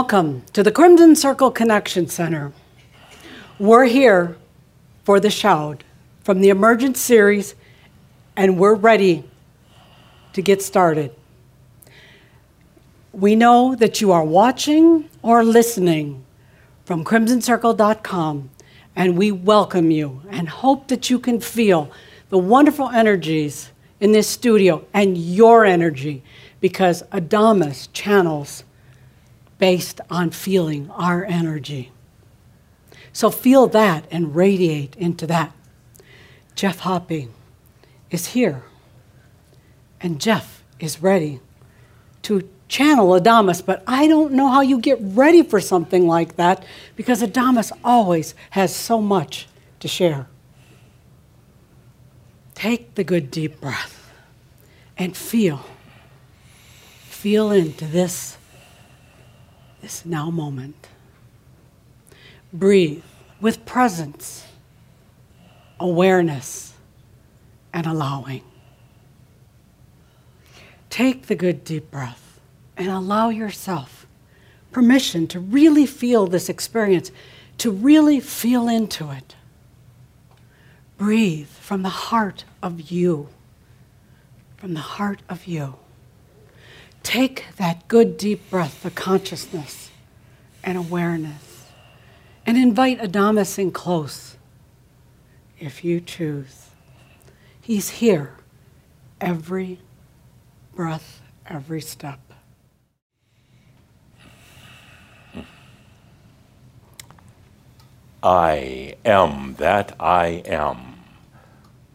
Welcome to the Crimson Circle Connection Center. We're here for the Shoud from the Emergence series, and we're ready to get started. We know that you are watching or listening from crimsoncircle.com, and we welcome you and hope that you can feel the wonderful energies in this studio and your energy because Adamus channels based on feeling our energy. So feel that and radiate into that. Geoff Hoppe is here, and Geoff is ready to channel Adamus, but I don't know how you get ready for something like that because Adamus always has so much to share. Take the good deep breath and feel. Feel into this this now moment. Breathe with presence, awareness, and allowing. Take the good deep breath and allow yourself permission to really feel this experience, to really feel into it. Breathe from the heart of you, from the heart of you. Take that good deep breath of consciousness and awareness and invite Adamus in close if you choose. He's here every breath, every step. I am that I am,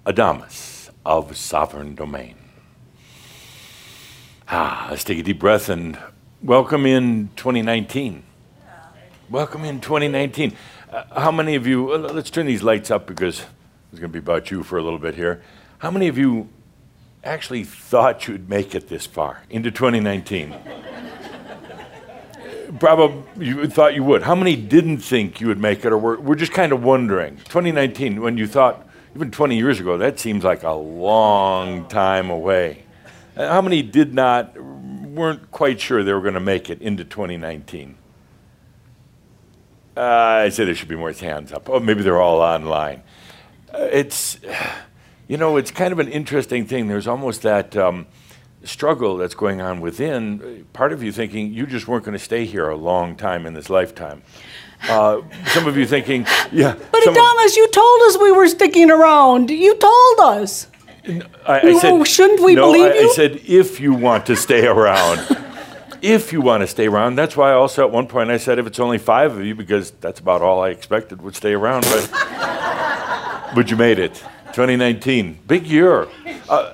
Adamus of Sovereign Domain. Ah, let's take a deep breath and welcome in 2019. Welcome in 2019. Uh, how many of you, uh, let's turn these lights up because it's going to be about you for a little bit here. How many of you actually thought you'd make it this far into 2019? Probably you thought you would. How many didn't think you would make it or were, were just kind of wondering? 2019, when you thought, even 20 years ago, that seems like a long time away. Uh, how many did not, weren't quite sure they were going to make it into 2019? Uh, I say there should be more hands up. Oh, maybe they're all online. Uh, it's, you know, it's kind of an interesting thing. There's almost that um, struggle that's going on within. Part of you thinking you just weren't going to stay here a long time in this lifetime. Uh, some of you thinking, yeah. But Adamus, you told us we were sticking around. You told us. I, I said, shouldn't we no, believe I, you? I said, if you want to stay around. if you want to stay around. That's why also at one point I said, if it's only five of you, because that's about all I expected would stay around. But, but you made it. 2019, big year. Uh,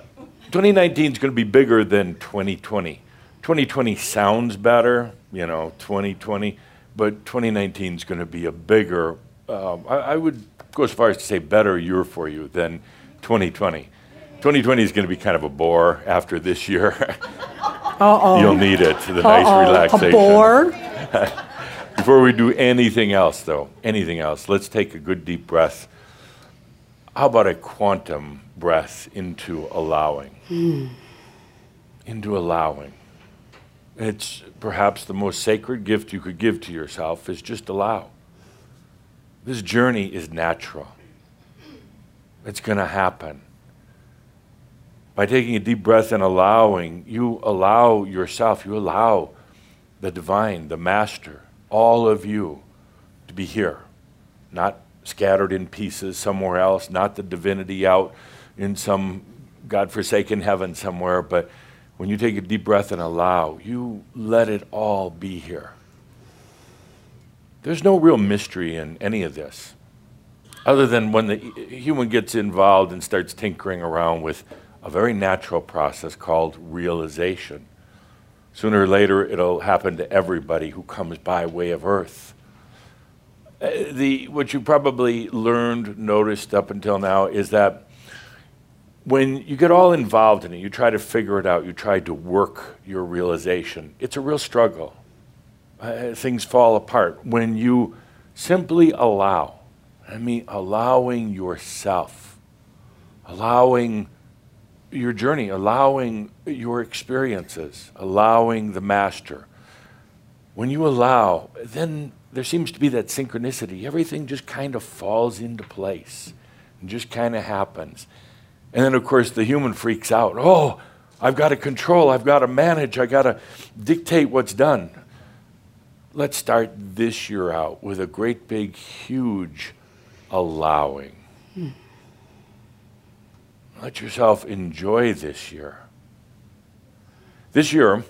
2019 is going to be bigger than 2020. 2020 sounds better, you know, 2020, but 2019 is going to be a bigger, um, I, I would go as far as to say better year for you than 2020. 2020 is going to be kind of a bore after this year. Uh-oh. You'll need it, the nice Uh-oh. relaxation. A bore? Before we do anything else, though, anything else, let's take a good deep breath. How about a quantum breath into allowing? Hmm. Into allowing. It's perhaps the most sacred gift you could give to yourself is just allow. This journey is natural. It's going to happen. By taking a deep breath and allowing, you allow yourself, you allow the divine, the master, all of you to be here, not scattered in pieces somewhere else, not the divinity out in some God-forsaken heaven somewhere, but when you take a deep breath and allow, you let it all be here. There's no real mystery in any of this, other than when the human gets involved and starts tinkering around with a very natural process called realization. Sooner or later, it'll happen to everybody who comes by way of Earth. Uh, the, what you probably learned, noticed up until now, is that when you get all involved in it, you try to figure it out, you try to work your realization, it's a real struggle. Uh, things fall apart. When you simply allow, I mean, allowing yourself, allowing your journey, allowing your experiences, allowing the master. when you allow, then there seems to be that synchronicity. Everything just kind of falls into place and just kind of happens. And then, of course, the human freaks out. Oh, I've got to control, I've got to manage, I've got to dictate what's done. Let's start this year out with a great big, huge allowing. Let yourself enjoy this year. This year,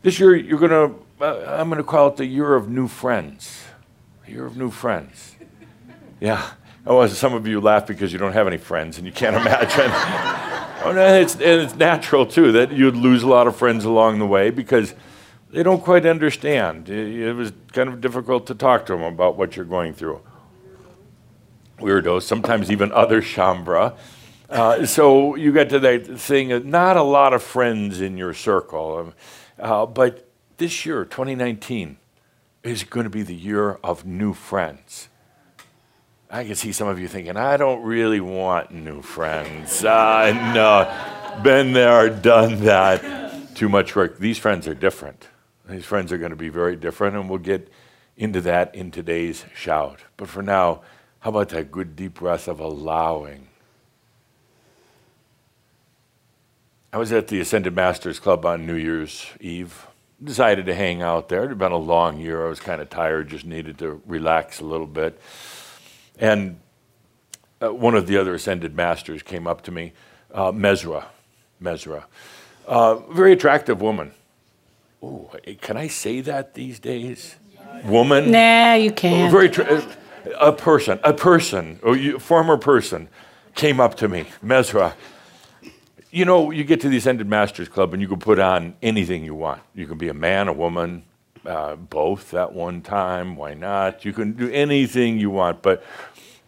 this year you're going to, uh, I'm going to call it the year of new friends. Year of new friends. Yeah. Oh, some of you laugh because you don't have any friends and you can't imagine. oh, no, it's, and it's natural, too, that you'd lose a lot of friends along the way because they don't quite understand. It, was kind of difficult to talk to them about what you're going through. Weirdos, sometimes even other Shaumbra. Uh, so you get to that thing, not a lot of friends in your circle. Uh, but this year, 2019, is going to be the year of new friends. I can see some of you thinking, I don't really want new friends. Uh, no, been there, done that. Too much work. These friends are different. These friends are going to be very different, and we'll get into that in today's Shoud. But for now, how about that good deep breath of allowing? I was at the Ascended Masters Club on New Year's Eve. Decided to hang out there. It had been a long year. I was kind of tired, just needed to relax a little bit. And uh, one of the other ascended masters came up to me, uh, Mesra. Mesra. Uh, very attractive woman. Oh, can I say that these days? Woman? Nah, you can't. Very tra- a person, a person, a former person came up to me, Mesra. You know, you get to the Ascended Masters Club and you can put on anything you want. You can be a man, a woman, uh, both at one time. Why not? You can do anything you want. But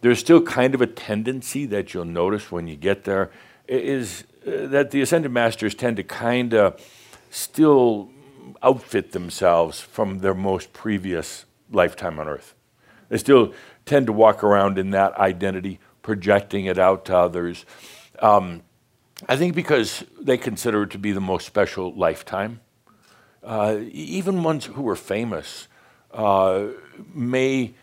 there's still kind of a tendency that you'll notice when you get there is uh, that the ascended masters tend to kind of still outfit themselves from their most previous lifetime on earth. They still tend to walk around in that identity, projecting it out to others. Um, I think because they consider it to be the most special lifetime. Uh, even ones who are famous uh, may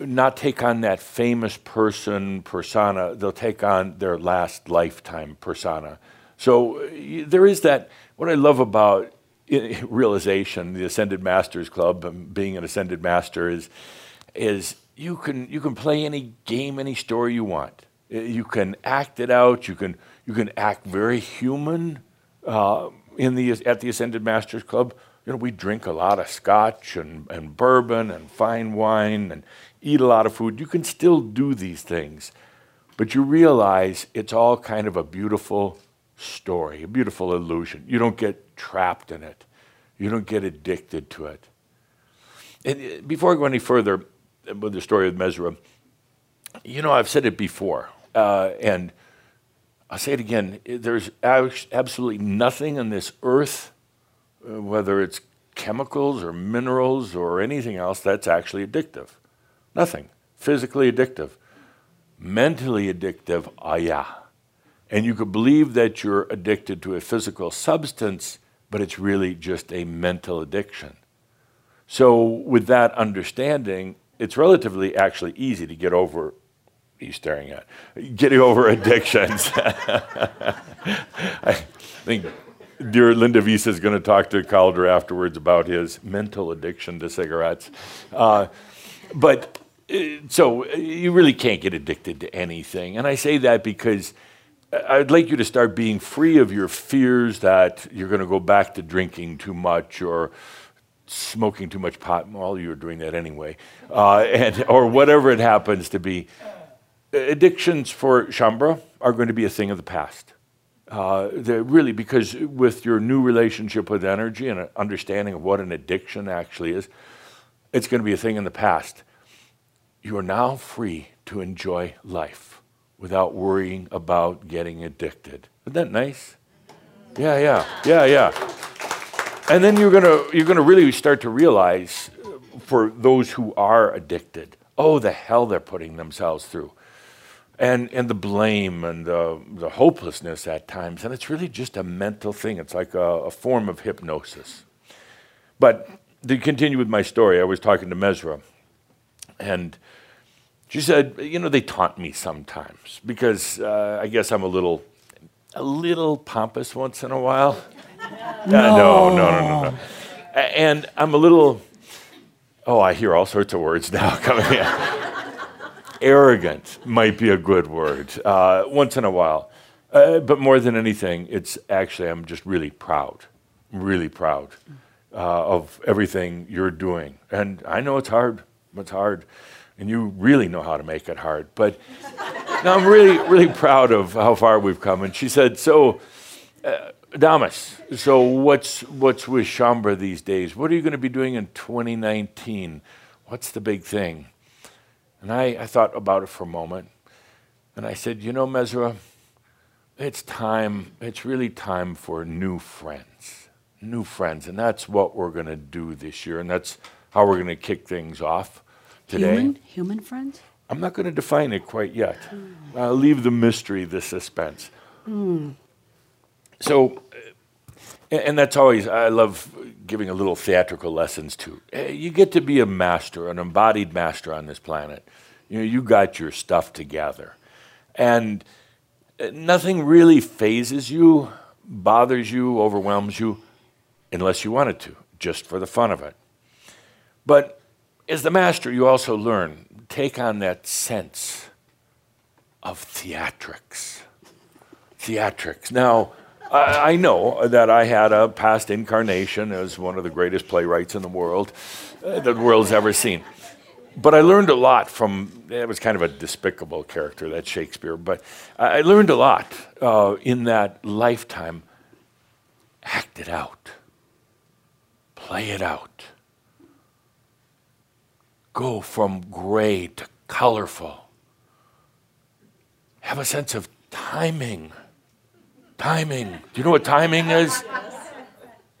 not take on that famous person persona, they'll take on their last lifetime persona. So there is that. What I love about realization, the Ascended Masters Club, being an Ascended Master is, is you can you can play any game, any story you want. You can act it out. You can you can act very human uh, in the at the Ascended Masters Club. You know, we drink a lot of scotch and, and bourbon and fine wine and eat a lot of food, you can still do these things. But you realize it's all kind of a beautiful story, a beautiful illusion. You don't get trapped in it, you don't get addicted to it. And uh, before I go any further with the story of Mesra, you know, I've said it before, uh, and I'll say it again. There's absolutely nothing on this earth, uh, whether it's chemicals or minerals or anything else, that's actually addictive. Nothing. Physically addictive. Mentally addictive, ah, yeah. And you could believe that you're addicted to a physical substance, but it's really just a mental addiction. So, with that understanding, it's relatively actually easy to get over. He's staring at getting over addictions. I think dear Linda of Eesa is going to talk to Cauldre afterwards about his mental addiction to cigarettes. Uh, but so you really can't get addicted to anything. And I say that because I'd like you to start being free of your fears that you're going to go back to drinking too much or smoking too much pot. Well, you're doing that anyway, uh, and or whatever it happens to be. Addictions for Shaumbra are going to be a thing of the past. Uh, really, because with your new relationship with energy and an understanding of what an addiction actually is, it's going to be a thing in the past you are now free to enjoy life without worrying about getting addicted. Isn't that nice? Yeah, yeah, yeah, yeah. And then you're gonna you're gonna really start to realize, for those who are addicted, oh, the hell they're putting themselves through, and and the blame and the the hopelessness at times, and it's really just a mental thing. It's like a, a form of hypnosis. But to continue with my story, I was talking to Mesra, and she said, you know, they taunt me sometimes because uh, I guess I'm a little, a little pompous once in a while. No. Uh, no, no, no, no, no. And I'm a little, oh, I hear all sorts of words now coming in. Arrogant might be a good word uh, once in a while. Uh, but more than anything, it's actually, I'm just really proud, really proud uh, of everything you're doing. And I know it's hard, it's hard, and you really know how to make it hard. But no, I'm really, really proud of how far we've come. And she said, So, uh, Damas, so what's, what's with Shaumbra these days? What are you going to be doing in 2019? What's the big thing? And I, I thought about it for a moment. And I said, You know, Mesra, it's time, it's really time for new friends. New friends. And that's what we're going to do this year. And that's how we're going to kick things off today. Human, human friends? I'm not going to define it quite yet. I'll leave the mystery, the suspense. So, uh, and that's always, I love giving a little theatrical lessons. Uh, You get to be a master, an embodied master on this planet. You know, you got your stuff together. And uh, nothing really phases you, bothers you, overwhelms you, unless you want it to, just for the fun of it. But as the master, you also learn, take on that sense of theatrics. Theatrics. Now, I, I know that I had a past incarnation as one of the greatest playwrights in the world uh, that the world's ever seen. But I learned a lot from, it was kind of a despicable character, that Shakespeare, but I learned a lot uh, in that lifetime. Act it out, play it out go from gray to colorful. Have a sense of timing. Timing. Do you know what timing is?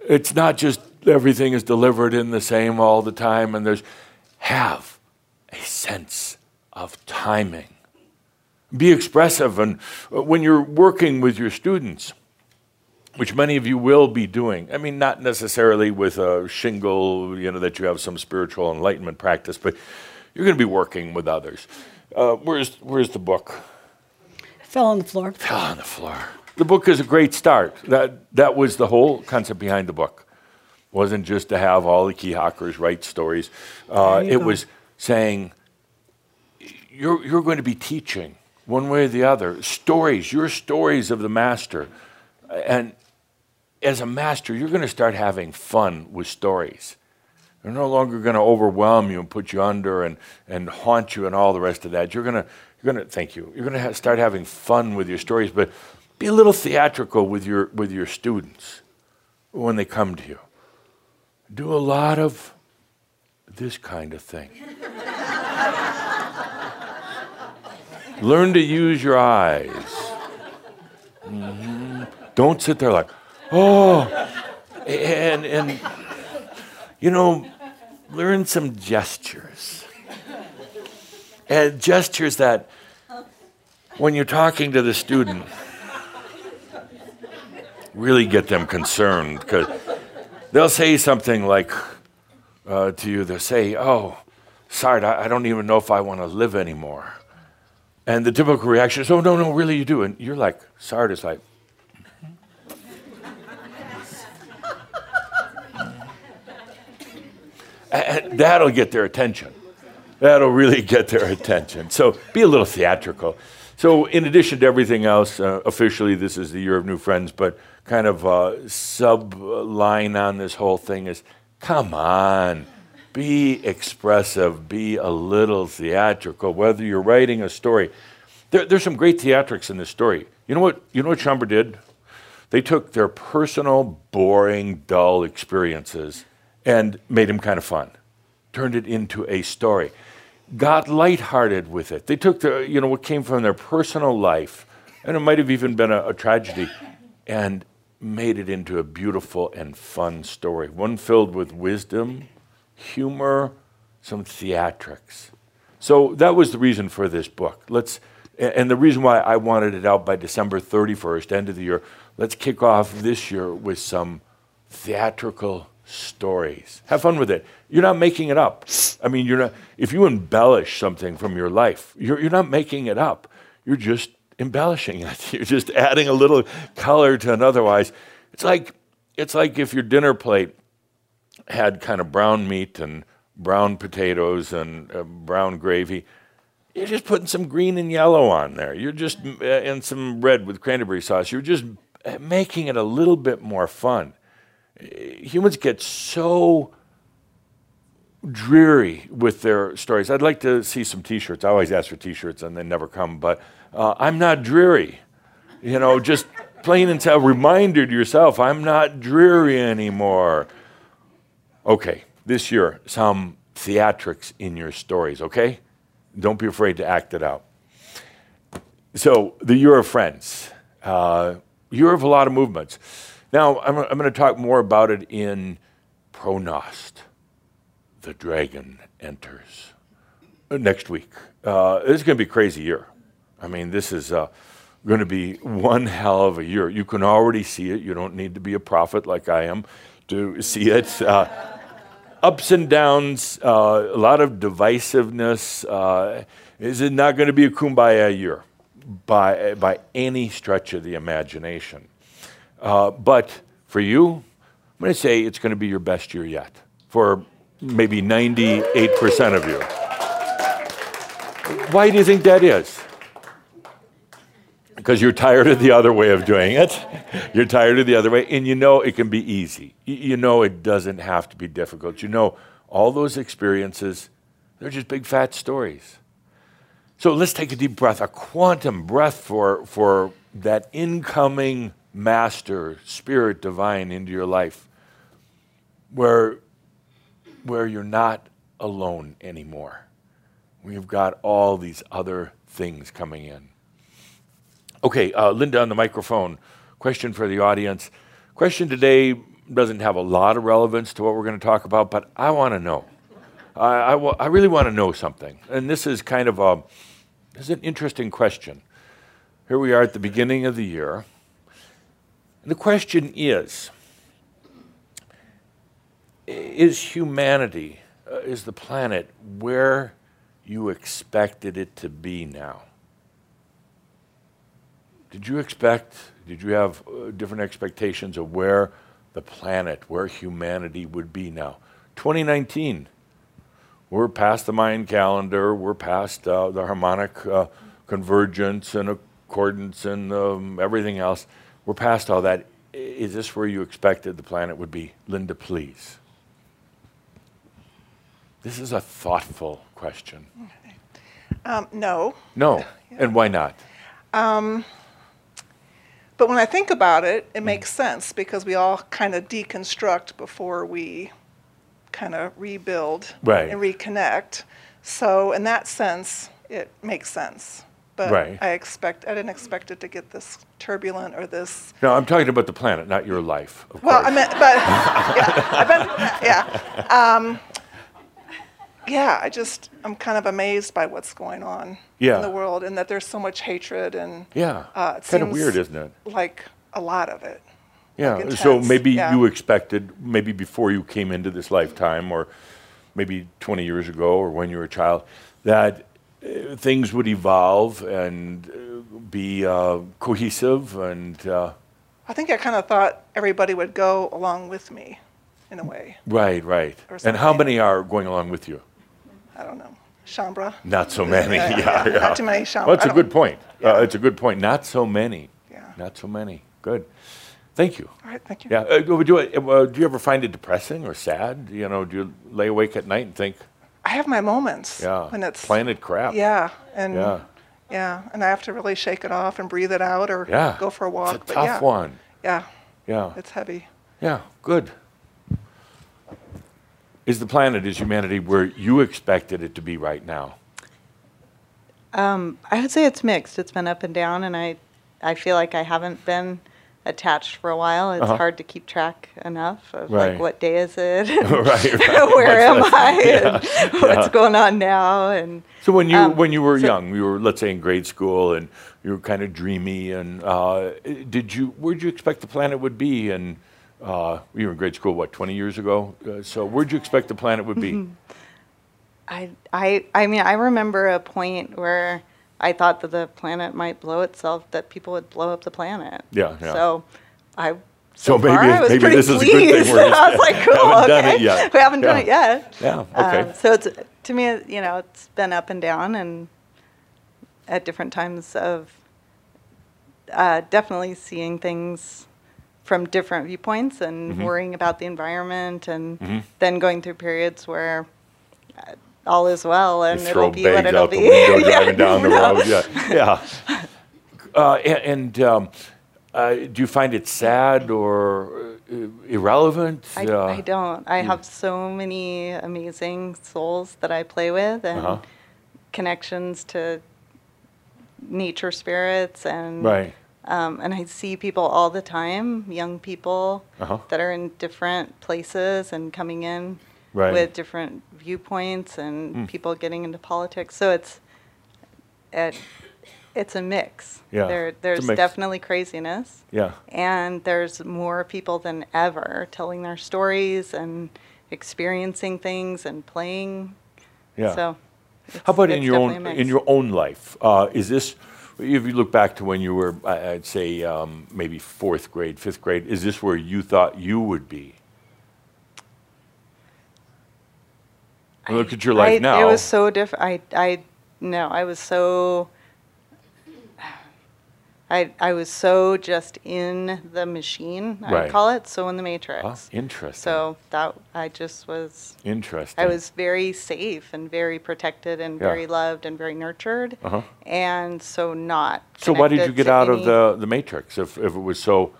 It's not just everything is delivered in the same all the time, and there's have a sense of timing. Be expressive, and when you're working with your students, which many of you will be doing. I mean, not necessarily with a shingle, you know, that you have some spiritual enlightenment practice, but you're going to be working with others. Uh, where's where's the book? Fell on the floor. Fell on the floor. The book is a great start. That that was the whole concept behind the book. Wasn't just to have all the key hawkers write stories. Uh, it go. was saying you're you're going to be teaching one way or the other stories. Your stories of the master, and as a master, you're going to start having fun with stories. They're no longer going to overwhelm you and put you under and, and haunt you and all the rest of that. You're going to, you're going to thank you. You're going to ha- start having fun with your stories, but be a little theatrical with your, with your students when they come to you. Do a lot of this kind of thing. Learn to use your eyes. Mhm. Don't sit there like, oh, and and you know, learn some gestures. And gestures that when you're talking to the student really get them concerned because they'll say something like uh, to you, they'll say, Oh, Sart, I, I don't even know if I want to live anymore. And the typical reaction is, Oh, no, no, really, you do. And you're like, Sart is like, that'll get their attention. That'll really get their attention. So be a little theatrical. So, in addition to everything else, uh, officially this is the year of new friends, but kind of uh, sub line on this whole thing is come on, be expressive, be a little theatrical, whether you're writing a story. There, there's some great theatrics in this story. You know what? You know what Shaumbra did? They took their personal, boring, dull experiences and made them kind of fun, turned it into a story, got lighthearted with it. They took the, you know, what came from their personal life, and it might have even been a, a tragedy, and made it into a beautiful and fun story, one filled with wisdom, humor, some theatrics. So that was the reason for this book. Let's, and the reason why I wanted it out by December 31st, end of the year. Let's kick off this year with some theatrical stories. Have fun with it. You're not making it up. I mean, you're not, if you embellish something from your life, you're, you're not making it up. You're just embellishing it. You're just adding a little color to an otherwise. It's like, it's like if your dinner plate had kind of brown meat and brown potatoes and uh, brown gravy. You're just putting some green and yellow on there. You're just, uh, and some red with cranberry sauce. You're just uh, making it a little bit more fun. Uh, humans get so dreary with their stories. I'd like to see some t shirts. I always ask for t shirts and they never come, but uh, I'm not dreary. You know, just plain and tell, reminder to yourself I'm not dreary anymore. Okay, this year, some theatrics in your stories, okay? Don't be afraid to act it out. So, the year of friends, uh, year of a lot of movements. Now, I'm, I'm going to talk more about it in ProGnost. The dragon enters uh, next week. Uh, this is going to be a crazy year. I mean, this is uh, going to be one hell of a year. You can already see it. You don't need to be a prophet like I am to see it. Uh, ups and downs, uh, a lot of divisiveness. Uh, is it not going to be a kumbaya year by, by any stretch of the imagination? Uh, but for you, I'm going to say it's going to be your best year yet for maybe 98% of you. Why do you think that is? Because you're tired of the other way of doing it. You're tired of the other way, and you know it can be easy. You know it doesn't have to be difficult. You know all those experiences, they're just big fat stories. So let's take a deep breath, a quantum breath for, for that incoming master, spirit divine into your life, where, where you're not alone anymore. We've got all these other things coming in. Okay, uh, Linda on the microphone. Question for the audience. Question today doesn't have a lot of relevance to what we're going to talk about, but I want to know. I, I, w- I really want to know something. And this is kind of a, this is an interesting question. Here we are at the beginning of the year. And the question is Is humanity, uh, is the planet where you expected it to be now? Did you expect, did you have uh, different expectations of where the planet, where humanity would be now? 2019, we're past the Mayan calendar, we're past uh, the harmonic uh, convergence and accordance and um, everything else. We're past all that. Is this where you expected the planet would be? Linda, please. This is a thoughtful question. Um, no. No. And why not? Um, but when I think about it, it makes sense because we all kind of deconstruct before we kind of rebuild Right. and reconnect. So in that sense, it makes sense. But Right. I expect I didn't expect it to get this turbulent or this. No, I'm talking about the planet, not your life. Well, course. I meant, but yeah, I bet, yeah, um, yeah. I just I'm kind of amazed by what's going on Yeah. in the world and that there's so much hatred and yeah. uh, it kind of weird, isn't it? like a lot of it. Yeah. like so maybe yeah. you expected, maybe before you came into this lifetime, or maybe 20 years ago, or when you were a child, that uh, things would evolve and uh, be uh, cohesive and. Uh, I think I kind of thought everybody would go along with me, in a way. right, right. And how many are going along with you? I don't know, Shaumbra. Not so many. Yeah, Yeah, yeah, yeah. not too many Shaumbra. Well, it's I a good point. Uh, it's a good point. Not so many. Yeah. Not so many. Good. Thank you. All right, thank you. Yeah. Uh, do, you, uh, do you ever find it depressing or sad? You know, do you lay awake at night and think, I have my moments yeah, when it's planet crap? Yeah, and Yeah. yeah. and I have to really shake it off and breathe it out or Yeah. go for a walk. It's a but tough yeah, one. Yeah, Yeah. it's heavy. Yeah. Good. Is the planet, is humanity where you expected it to be right now? Um, I would say it's mixed. It's been up and down, and I, I feel like I haven't been attached for a while. It's Uh-huh. hard to keep track enough of Right. like what day is it, right. right. where am I, that? and what's going on now, and So when you Um, when you were so- young, you were let's say in grade school, and you were kind of dreamy, and uh, did you where did you expect the planet would be, and Uh, you were in grade school, what, 20 years ago? Uh, so where'd you expect the planet would be? I, I, I mean, I remember a point where I thought that the planet might blow itself, that people would blow up the planet. Yeah, yeah. So I. So So, far, maybe- I was maybe pretty this is a good pleased. thing we're I was like, cool, haven't done okay. it yet. We haven't done it yet. Yeah, okay. Um, so it's to me, you know, it's been up and down, and at different times of uh, definitely seeing things from different viewpoints and Mm-hmm. worrying about the environment, and then going through periods where uh, all is well and it'll be what it'll out the be. window Yeah, driving down the no. road. Yeah, yeah. Uh, a- and um, uh, do you find it sad or uh, irrelevant? I, Uh, I don't. I have so many amazing souls that I play with and Uh-huh. connections to nature spirits and Right. Um, and I see people all the time, young people Uh-huh. that are in different places and coming in Right. With different viewpoints and people getting into politics. So it's it, it's a mix. Yeah, There, there's mix. definitely craziness Yeah. and there's more people than ever telling their stories and experiencing things and playing. Yeah. So, How about in your own in your own life? Uh, is this if you look back to when you were, I'd say um, maybe fourth grade, fifth grade? Is this where you thought you would be? I, Look at your life I, now. It was so different. I, I, no, I was so. I, I was so just in the machine, I Right. would call it, so in the matrix. Ah, interesting. So that I just was, interesting. I was very safe and very protected and Yeah. very loved and very nurtured, Uh-huh. and so not. So why did you get to out of the the matrix if if it was so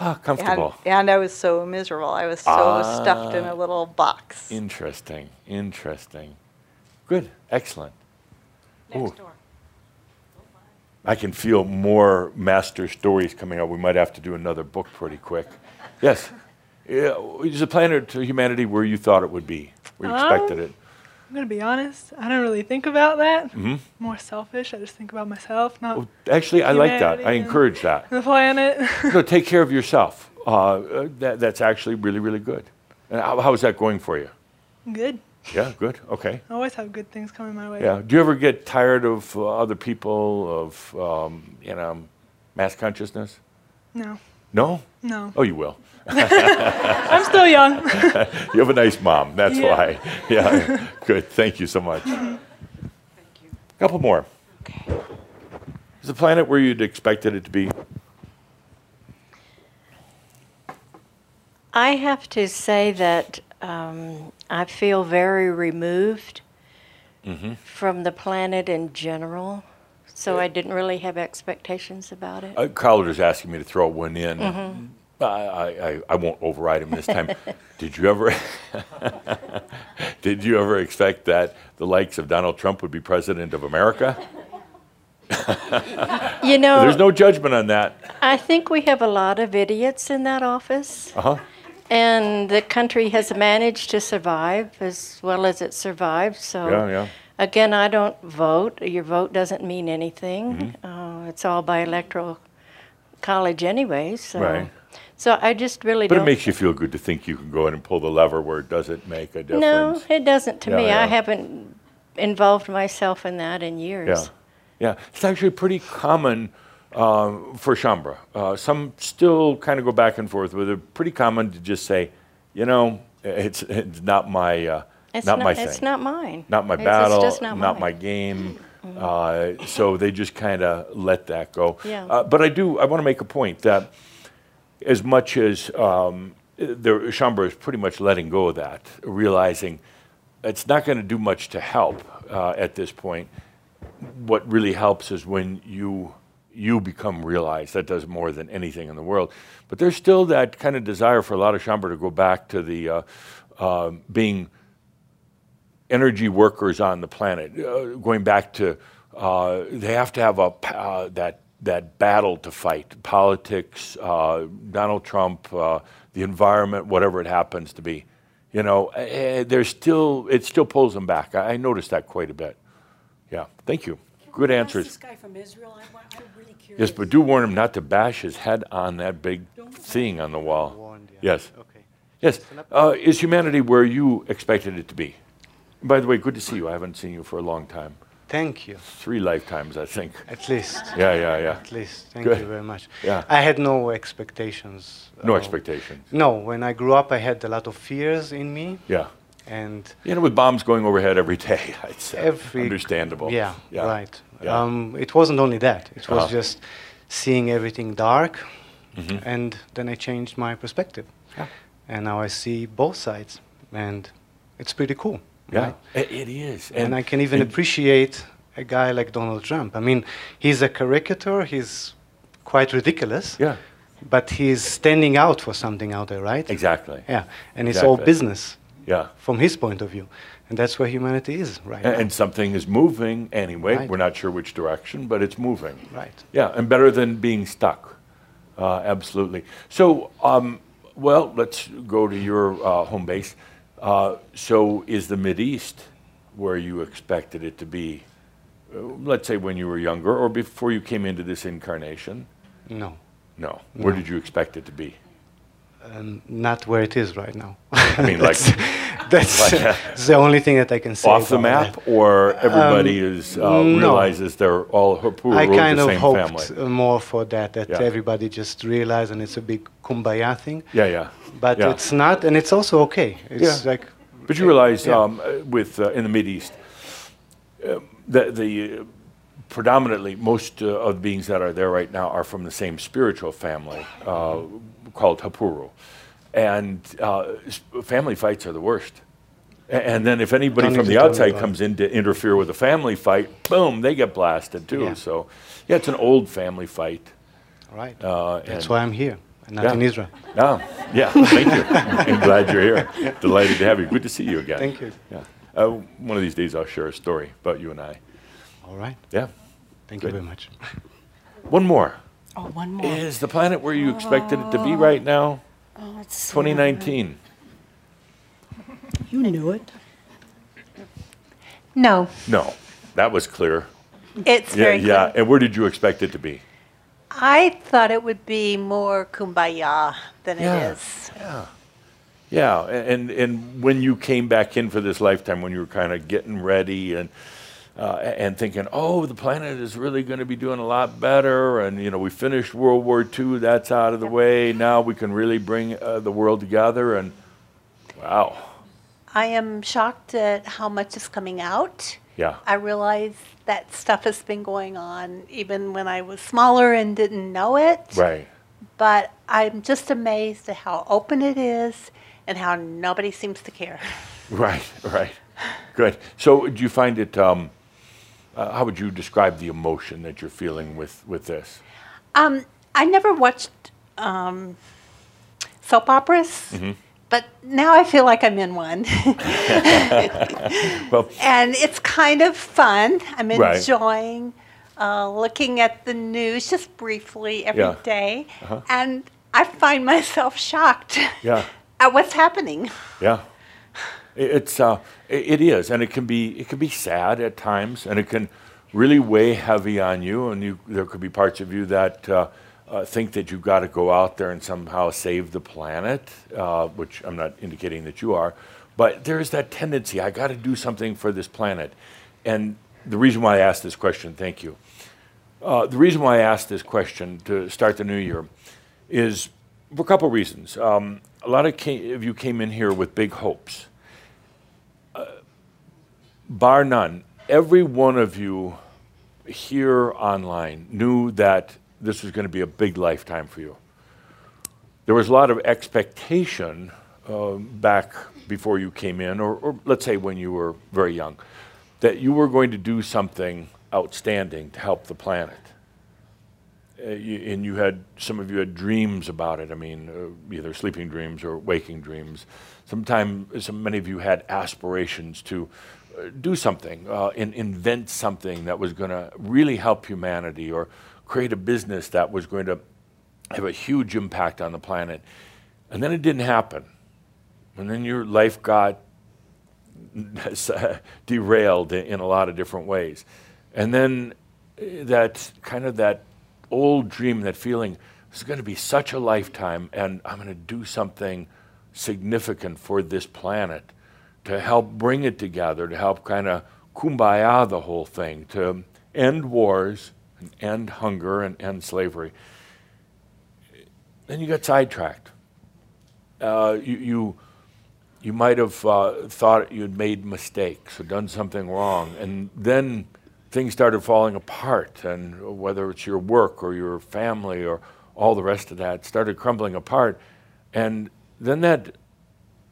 ah, comfortable? and I was so miserable. I was so stuffed in Ah. a little box. Interesting. Interesting. Good. Excellent. Next Ooh. I can feel more master stories coming out. We might have to do another book pretty quick. Yes. Yeah, is the planet to humanity where you thought it would be? Where you expected it? I'm gonna be honest. I don't really think about that. Mm-hmm. More selfish. I just think about myself, not Well, actually, I like that. I encourage that. the planet. no, take care of yourself. Uh, uh, that, that's actually really, really good. And how, how is that going for you? Good. Yeah, good. Okay. I always have good things coming my way. Yeah. Do you ever get tired of uh, other people, of, um, you know, mass consciousness? No. No? No. Oh, you will. I'm still young. You have a nice mom. That's Yeah. why. Yeah. Good. Thank you so much. Thank you. A couple more. Okay. Is the planet where you'd expected it to be? I have to say that um, I feel very removed from the planet in general. So I didn't really have expectations about it. Uh, Cauldre's asking me to throw one in. I, I, I- I won't override him this time. did you ever? did you ever expect that the likes of Donald Trump would be president of America? You know, There's no judgment on that. I think we have a lot of idiots in that office. Uh huh. And the country has managed to survive as well as it survived. So, Yeah, yeah. again, I don't vote. Your vote doesn't mean anything. Mm-hmm. Uh, it's all by electoral college anyway. So, Right. so I just really But it makes you feel good to think you can go in and pull the lever where it doesn't make a difference. no, it doesn't to Yeah, me. yeah. I haven't involved myself in that in years. Yeah, yeah. It's actually pretty common um, for Shaumbra. Uh, some still kind of go back and forth with it. Pretty common to just say, you know, it's, it's not my uh, It's not, not, my thing, It's not mine. not my It's- battle, It's just not, not my game. Uh, so they just kind of let that go. Yeah. Uh, but I do. I want to make a point that as much as um, the Shaumbra is pretty much letting go of that, realizing it's not going to do much to help uh, at this point. What really helps is when you you become realized. That does more than anything in the world. But there's still that kind of desire for a lot of Shaumbra to go back to the uh, uh, being energy workers on the planet, uh, going back to uh, they have to have a uh, that that battle to fight politics, uh, Donald Trump, uh, the environment, whatever it happens to be. You know, eh, there's still it still pulls them back. I, I noticed that quite a bit. Yeah, thank you. Good answers. This guy from Israel, I, I'm really curious. Yes, but do warn him not to bash his head on that big thing on the wall. Yes. Okay. Yes. Uh, is humanity where you expected it to be? By the way, good to see you. I haven't seen you for a long time. Thank you. Three lifetimes, I think. At least. Yeah, yeah, yeah. At least. Thank Good. you very much. Yeah. I had no expectations. No expectations. No. When I grew up, I had a lot of fears in me, Yeah. And You know, with bombs going overhead every day, I'd every Understandable. Yeah. Yeah. Right. Yeah. Um, it wasn't only that. It was Uh-huh. just seeing everything dark, Mhm. and then I changed my perspective. Yeah. And now I see both sides, and it's pretty cool. Yeah, right? it, it is. and, I can even appreciate a guy like Donald Trump. I mean, he's a caricature. He's quite ridiculous. Yeah, But he's standing out for something out there, right? exactly. Yeah, and it's all business Yeah. from his point of view, and that's where humanity is right A- now. And something is moving anyway. Right. We're not sure which direction, but it's moving. Right. Yeah, and better than being stuck. Uh, absolutely. So, um, well, let's go to your uh, home base. Uh, so, is the Mid East where you expected it to be? Uh, let's say when you were younger, or before you came into this incarnation. No, No. Where No. did you expect it to be? Um, not where it is right now. I mean, like that's like, the only thing that I can say. off the map, that. or everybody is uh, no. realizes they're all Hapiru, I kind of hoped family. more for that, that Yeah. everybody just realized, and it's a big kumbaya thing. Yeah, yeah. But yeah. it's not, and it's also okay. It's Yeah. like, But you realize Yeah. um, with uh, in the Mid East, uh, the, the uh, predominantly most uh, of the beings that are there right now are from the same spiritual family uh, called Hapiru, and uh, family fights are the worst. And then if anybody Don't from the outside comes in to interfere with a family fight, boom, they get blasted too. Yeah. So, yeah, it's an old family fight. right. Uh, That's why I'm here, not Yeah. in Israel. Ah, yeah, thank you. I'm glad you're here. Delighted to have you. Good to see you again. Thank you. Yeah. Uh, one of these days I'll share a story about you and I. All right. Yeah. Thank Good. you very much. One more. Oh, one more. Is the planet where you expected it to be right oh. now? Oh, let's see. 2019. You knew it. No, No, that was clear. it's Yeah, very yeah. clear. And where did you expect it to be? I thought it would be more kumbaya than Yeah. it is. Yeah. Yeah, a- and and when you came back in for this lifetime, when you were kind of getting ready and uh, and thinking, oh, the planet is really going to be doing a lot better, and you know, we finished World War II, that's out of the way. Now we can really bring uh, the world together, and wow, I am shocked at how much is coming out. yeah, I realize that stuff has been going on even when I was smaller and didn't know it. right, But I'm just amazed at how open it is and how nobody seems to care. right, right, good. So, do you find it? Um, uh, how would you describe the emotion that you're feeling with with this? Um, I never watched um, soap operas, Mm-hmm. but now I feel like I'm in one. Well, and it's kind of fun. I'm Right. enjoying uh, looking at the news just briefly every Yeah. day, and I find myself shocked yeah. at what's happening. Yeah, it's uh, it is, and it can be it can be sad at times, and it can really weigh heavy on you, and you there could be parts of you that uh, uh, think that you've got to go out there and somehow save the planet, uh, which I'm not indicating that you are, but there is that tendency. I got to do something for this planet, and the reason why I asked this question, thank you. Uh, the reason why I asked this question to start the new year is for a couple reasons. Um, a lot of, of you came in here with big hopes. Uh, bar none, every one of you here online knew that this was going to be a big lifetime for you. There was a lot of expectation um, back before you came in, or, or let's say when you were very young, that you were going to do something outstanding to help the planet. Uh, you, and you had some of you had dreams about it. I mean, uh, either sleeping dreams or waking dreams. Sometimes, some many of you had aspirations to uh, do something, uh, and invent something that was going to really help humanity, or create a business that was going to have a huge impact on the planet. And then it didn't happen. And then your life got derailed in, a lot of different ways. And then uh, that kind of that old dream, that feeling is going to be such a lifetime, and I'm going to do something significant for this planet to help bring it together, to help kind of kumbaya the whole thing, to end wars, and end hunger, and end slavery. Then you got sidetracked. Uh, you, you, you might have uh, thought you'd made mistakes or done something wrong, and then things started falling apart, and whether it's your work or your family or all the rest of that started crumbling apart, and then that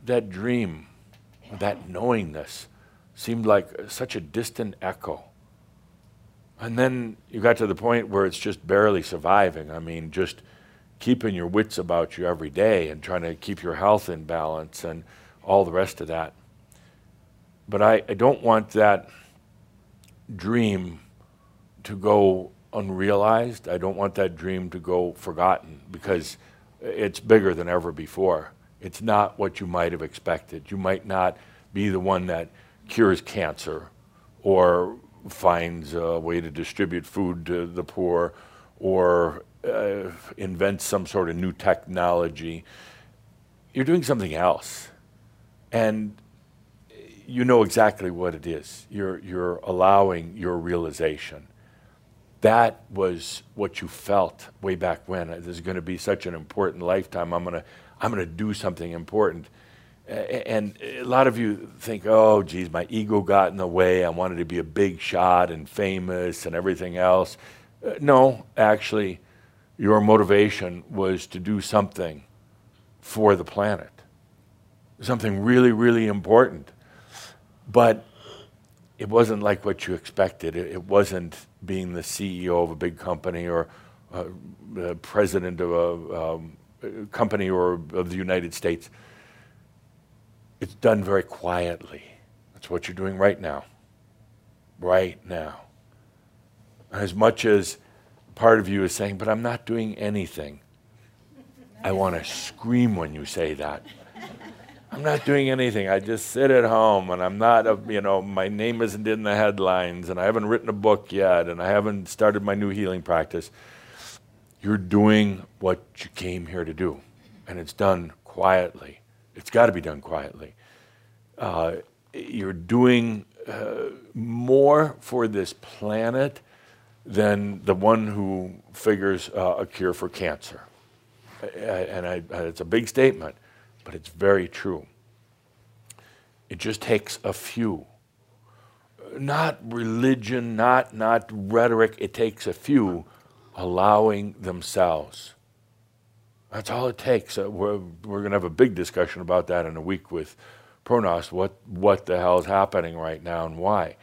that dream, that knowingness, seemed like such a distant echo. And then you got to the point where it's just barely surviving. I mean, just keeping your wits about you every day and trying to keep your health in balance and all the rest of that. But I, I don't want that dream to go unrealized. I don't want that dream to go forgotten because it's bigger than ever before. It's not what you might have expected. You might not be the one that cures cancer or finds a way to distribute food to the poor or uh, invents some sort of new technology. You're doing something else. And you know exactly what it is. You're, you're allowing your realization. That was what you felt way back when. This is going to be such an important lifetime. I'm going to, I'm going to do something important. And a lot of you think, oh, geez, my ego got in the way. I wanted to be a big shot and famous and everything else. Uh, no, actually, your motivation was to do something for the planet, something really, really important. But it wasn't like what you expected. It, it wasn't being the CEO of a big company or uh, the president of a um, company or of the United States. It's done very quietly. That's what you're doing right now. Right now. As much as part of you is saying, but I'm not doing anything. I want to scream when you say that. I'm not doing anything. I just sit at home and I'm not, a, you know, my name isn't in the headlines and I haven't written a book yet and I haven't started my new healing practice. You're doing what you came here to do and it's done quietly. It's got to be done quietly. Uh, you're doing uh, more for this planet than the one who figures uh, a cure for cancer. And I, it's a big statement, but it's very true. It just takes a few. Not religion, not, not rhetoric, it takes a few allowing themselves. That's all it takes. Uh, we're we're going to have a big discussion about that in a week with ProGnost. What, what the hell is happening right now and why?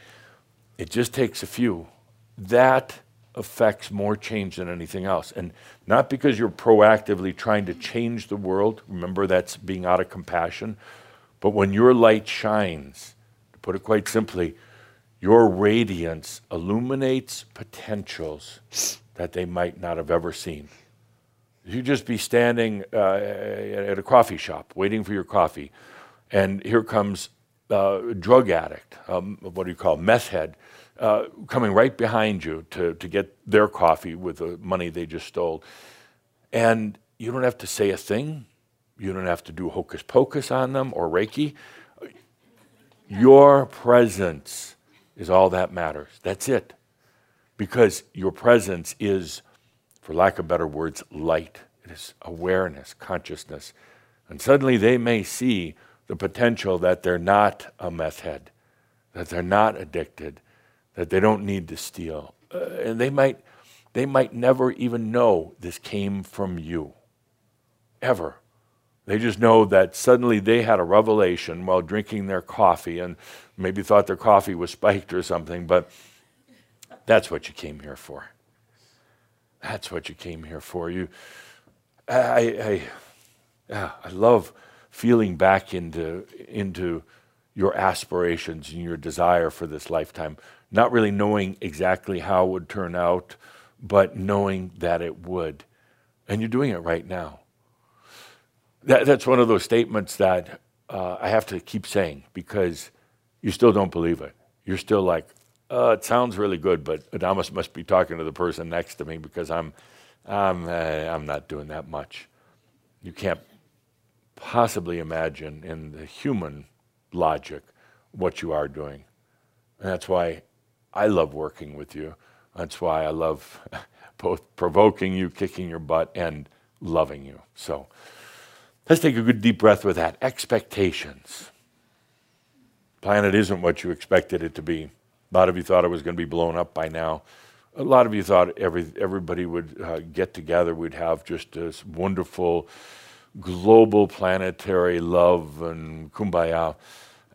It just takes a few that affects more change than anything else. And not because you're proactively trying to change the world, remember that's being out of compassion, but when your light shines, to put it quite simply, your radiance illuminates potentials that they might not have ever seen. You just be standing uh, at a coffee shop waiting for your coffee, and here comes a drug addict, um, what do you call meth head, uh, coming right behind you to, to get their coffee with the money they just stole. And you don't have to say a thing. You don't have to do hocus pocus on them or Reiki. Your presence is all that matters. That's it. Because your presence is, for lack of better words, light. It is awareness, consciousness. And suddenly they may see the potential that they're not a meth head, that they're not addicted, that they don't need to steal. Uh, and they might, they might never even know this came from you, ever. They just know that suddenly they had a revelation while drinking their coffee and maybe thought their coffee was spiked or something, but that's what you came here for. That's what you came here for. You, I, I, I love feeling back into, into your aspirations and your desire for this lifetime not really knowing exactly how it would turn out, but knowing that it would. And you're doing it right now. That, that's one of those statements that uh, I have to keep saying because you still don't believe it. You're still like, uh, it sounds really good, but Adamus must be talking to the person next to me because I'm, I'm, uh, I'm not doing that much. You can't possibly imagine in the human logic what you are doing. And that's why I love working with you. That's why I love both provoking you, kicking your butt, and loving you. So let's take a good deep breath with that. Expectations. Planet isn't what you expected it to be. A lot of you thought it was going to be blown up by now. A lot of you thought every, everybody would uh, get together. We'd have just this wonderful global planetary love and kumbaya.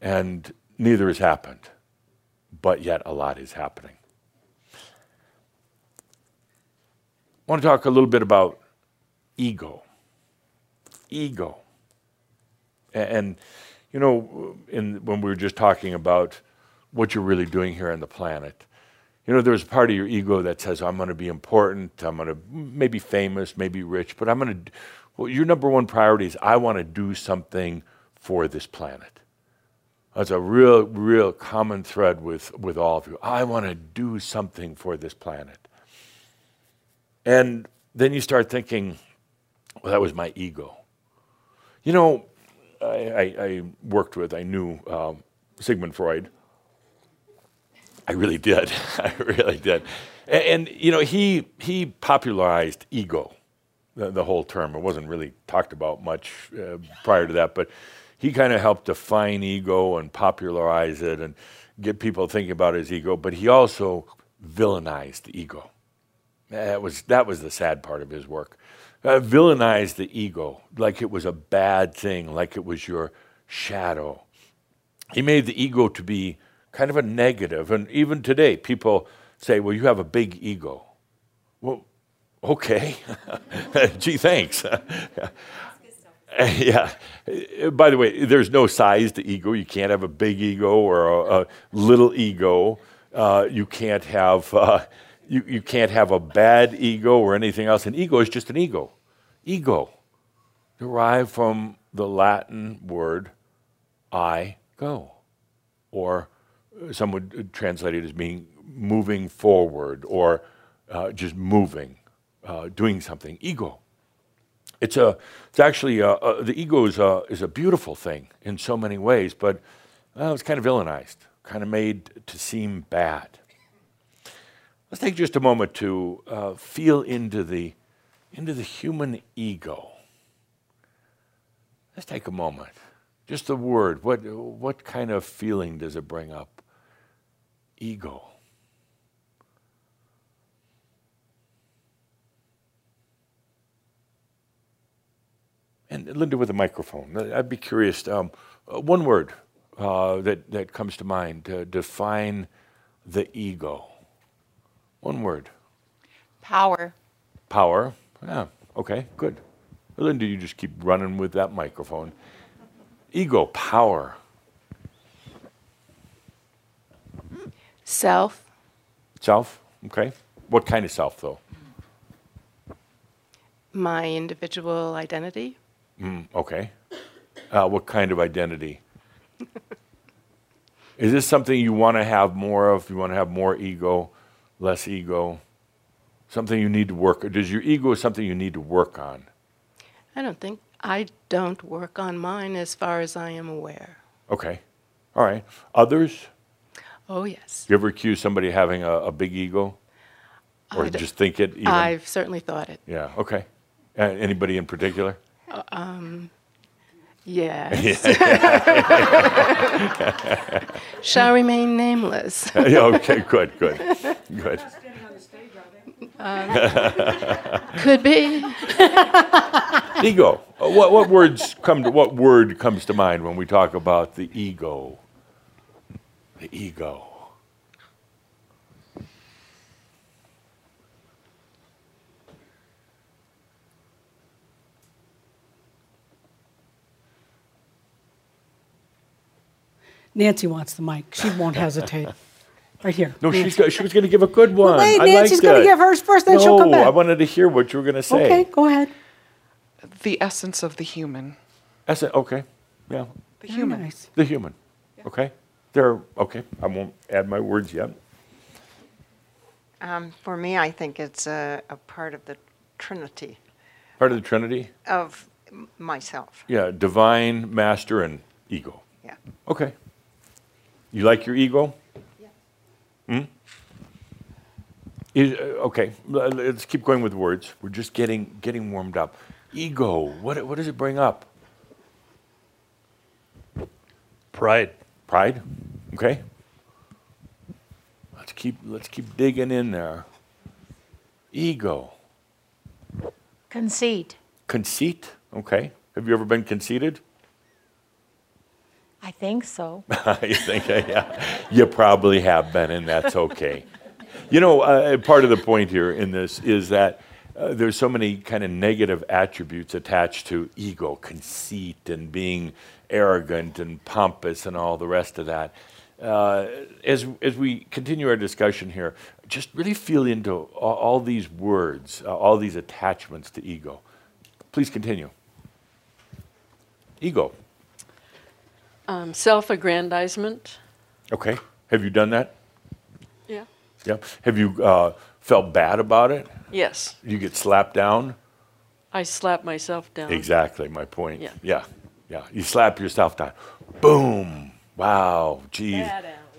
And neither has happened. But yet a lot is happening. I want to talk a little bit about ego. Ego. And, you know, in, when we were just talking about what you're really doing here on the planet, you know, there's a part of your ego that says, I'm going to be important, I'm going to maybe famous, maybe rich, but I'm going to, well, your number one priority is I want to do something for this planet. That's a real, real common thread with, with all of you. I want to do something for this planet. And then you start thinking, well, that was my ego. You know, I, I, I worked with, I knew um, Sigmund Freud. I really did. I really did. And, and, you know, he, he popularized ego, the, the whole term. It wasn't really talked about much uh, prior to that, but he kind of helped define ego and popularize it and get people thinking about his ego. But he also villainized the ego. That was, that was the sad part of his work. Uh, villainized the ego like it was a bad thing, like it was your shadow. He made the ego to be kind of a negative. And even today, people say, well, you have a big ego. Well, okay. Gee, thanks. yeah. By the way, there's no size to ego. You can't have a big ego or a, a little ego. Uh, you can't have uh, you, you can't have a bad ego or anything else. An ego is just an ego. Ego, derived from the Latin word "I go," or some would translate it as being moving forward or uh, just moving, uh, doing something. Ego. It's a. It's actually a, a, the ego is a is a beautiful thing in so many ways, but it's kind of villainized, kind of made to seem bad. Let's take just a moment to uh, feel into the into the human ego. Let's take a moment. Just the word. What what kind of feeling does it bring up? Ego. And Linda with a microphone. I'd be curious. Um, uh, one word uh, that that comes to mind to define the ego. One word. Power. Power. Yeah. Okay. Good. Linda, you just keep running with that microphone. Ego. Power. Self. Self. Okay. What kind of self, though? My individual identity. Mm, okay. Uh, what kind of identity? Is this something you want to have more of? You want to have more ego, less ego? Something you need to work? Does your ego something you need to work on? I don't think I don't work on mine as far as I am aware. Okay. All right. Others? Oh yes. You ever accuse somebody of having a, a big ego, or I d- just think it? Even? I've certainly thought it. Yeah. Okay. Uh, anybody in particular? Um. Yes. Shall remain nameless. yeah, okay. Good. Good. Good. Could be. Ego. Uh, What, what words come to what word comes to mind when we talk about the ego? The ego. Nancy wants the mic. She won't hesitate. Right here. No, Nancy. she's go- she was going to give a good one. wait, I Nancy's liked gonna give hers first, then no, she'll come back. I wanted to hear what you were going to say. Okay, go ahead. the essence of the human. That's it. Okay. Yeah. The Very human. nice. The human. Okay. There. Okay. I won't add my words yet. Um, for me, I think it's a, a part of the trinity Part of the Trinity? of myself. Yeah, divine, master, and ego. Yeah. Okay. You like your ego? Yeah. Hmm? Is, uh, okay, let's keep going with words. We're just getting getting warmed up. Ego. What what does it bring up? Pride. Pride. Okay. Let's keep let's keep digging in there. Ego. Conceit. Conceit. Okay. Have you ever been conceited? I think so. you think, yeah, you probably have been, and that's okay. You know, uh, part of the point here in this is that uh, there's so many kind of negative attributes attached to ego, conceit, and being arrogant and pompous, and all the rest of that. Uh, as as we continue our discussion here, just really feel into all, all these words, uh, all these attachments to ego. Please continue. Ego. Um, self-aggrandizement. Okay. Have you done that? Yeah. Yeah. Have you uh, felt bad about it? Yes. You get slapped down? I slap myself down. Exactly my point. Yeah. Yeah. Yeah. You slap yourself down. Boom. Wow. Geez.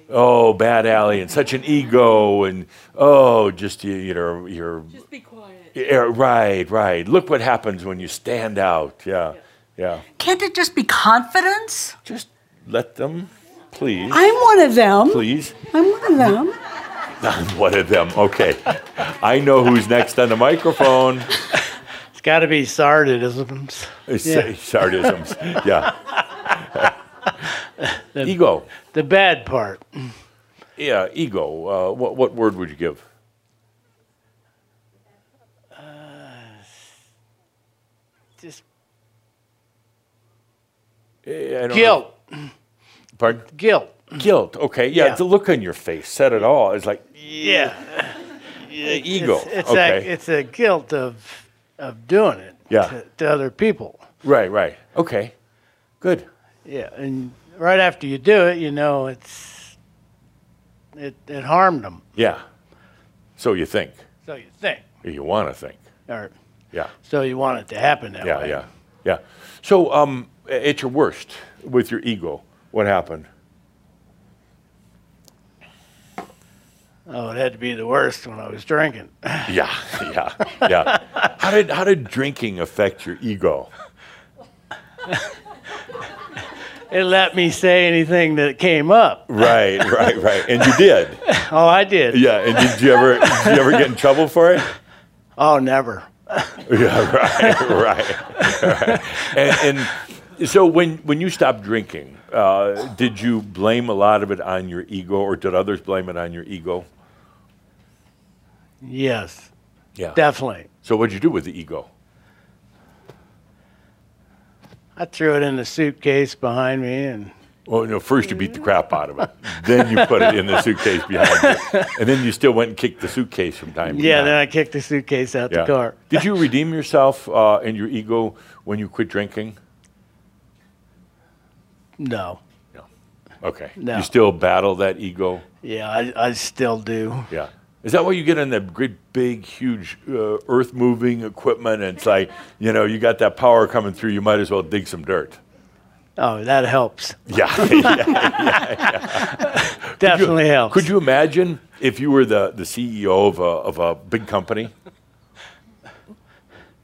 Oh, bad alley, and such an ego, and oh, just you, you know, you're. Just be quiet. Yeah, right, right. Look what happens when you stand out. Yeah, yeah. Can't it just be confidence? Just let them, please. I'm one of them. Please. I'm one of them. I'm one of them. Okay. I know who's next on the microphone. Got to be Sartisms. Yeah. Sartisms. Yeah. the, ego. The bad part. Yeah, ego. Uh, what, what word would you give? Just Eh, guilt. know. Pardon? Guilt. Guilt. Okay. Yeah, Yeah. The look on your face said it all. It's like Yeah. ego. It's, it's okay. a it's a guilt of of doing it. Yeah. To, to other people. right. Right. Okay. Good. Yeah, and right after you do it, you know it's it it harmed them. Yeah. So you think. So you think, you want to think. or Yeah. so you want it to happen that Yeah. way. Yeah. Yeah. yeah. So um, at your worst with your ego, what happened? Oh, it had to be the worst when I was drinking. Yeah. Yeah. Yeah. How did how did drinking affect your ego? it let me say anything that came up. Right. Right. Right. And you did. Oh, I did. Yeah. And did you ever did you ever get in trouble for it? Oh, never. Yeah, right, right, right. And, and so when when you stopped drinking, uh, did you blame a lot of it on your ego, or did others blame it on your ego? Yes. Yeah, Definitely. So what'd you do with the ego? I threw it in the suitcase behind me and Well, no, first you beat the crap out of it, then you put it in the suitcase behind you, and then you still went and kicked the suitcase from time to yeah, time. Yeah, then I kicked the suitcase out the car. Did you redeem yourself uh, and your ego when you quit drinking? No. No. Okay. No. You still battle that ego? Yeah, I, I still do. Yeah. Is that why you get in that great, big, huge uh, earth moving equipment? And it's like, you know, you got that power coming through, you might as well dig some dirt. Oh, that helps. Yeah. yeah, yeah, yeah. Definitely could you, helps. Could you imagine if you were the, the CEO of a, of a big company?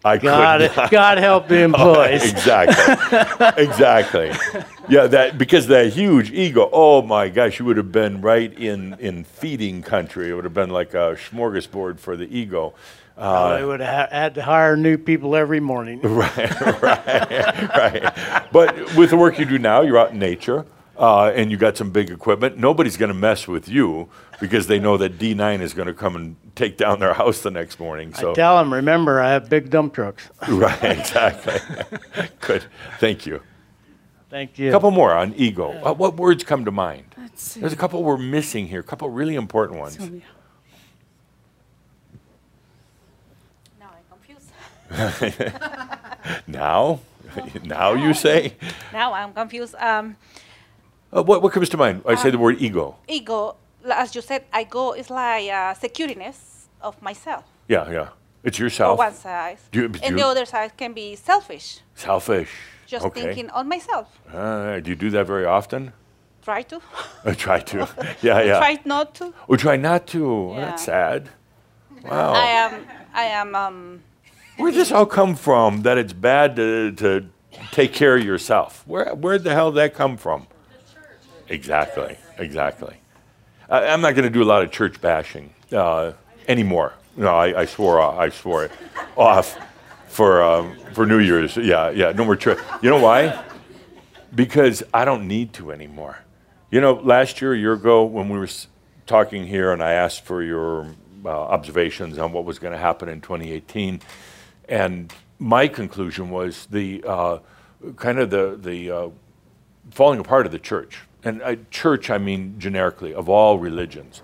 I God. God help the employees. exactly. exactly. Yeah, that because that huge ego. Oh my gosh, you would have been right in in feeding country. It would have been like a smorgasbord for the ego. Uh, I would have had to hire new people every morning. Right, right, right. But with the work you do now, you're out in nature, uh, and you got some big equipment. Nobody's going to mess with you because they know that D9 is going to come and take down their house the next morning. So I tell them, remember, I have big dump trucks. right, exactly. Good. Thank you. Thank you. A couple more on ego. Uh, what words come to mind? Let's see. There's a couple we're missing here. A couple really important ones. Sylvia. Now I'm confused. now, now you say. Now I'm confused. Um, Uh, what what comes to mind? I say the word ego. ego, as you said, I go, it's like uh, secureness of myself. Yeah, yeah. It's yourself. On one side. Do you- do and the other side can be selfish, Selfish. just okay. thinking on myself. Uh, do you do that very often? Try to. I try to. yeah, yeah. Try not to. Or try not to. That's Yeah. sad. Wow. I am. I am. Um, Where'd this all come from that it's bad to, to take care of yourself? Where, where'd the hell did that come from? Exactly, exactly. I, I'm not going to do a lot of church bashing uh, anymore. No, I, I swore off, I swore it off for, um, for New Year's. Yeah, yeah, no more church. You know why? Because I don't need to anymore. You know, last year, a year ago, when we were talking here and I asked for your uh, observations on what was going to happen in 2018, and my conclusion was the uh, kind of the, the uh, falling apart of the church. And uh, church, I mean generically, of all religions.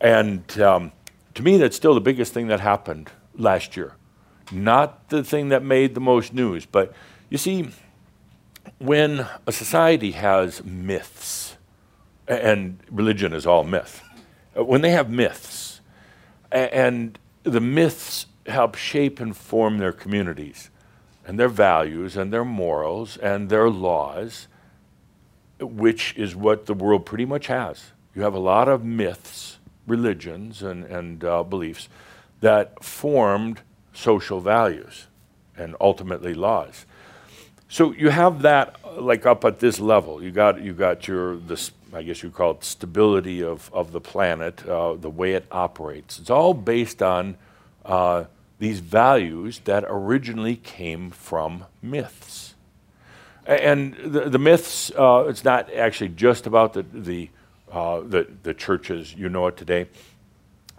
And um, to me, that's still the biggest thing that happened last year. Not the thing that made the most news, but you see, when a society has myths, and religion is all myth, uh, when they have myths, and the myths help shape and form their communities and their values and their morals and their laws, which is what the world pretty much has. You have a lot of myths, religions, and, and uh, beliefs that formed social values and ultimately laws. So you have that like up at this level. You got you got your this I guess you call it stability of of the planet, uh, the way it operates. It's all based on uh, these values that originally came from myths. And the, the myths, uh, it's not actually just about the the, uh, the the churches you know it today.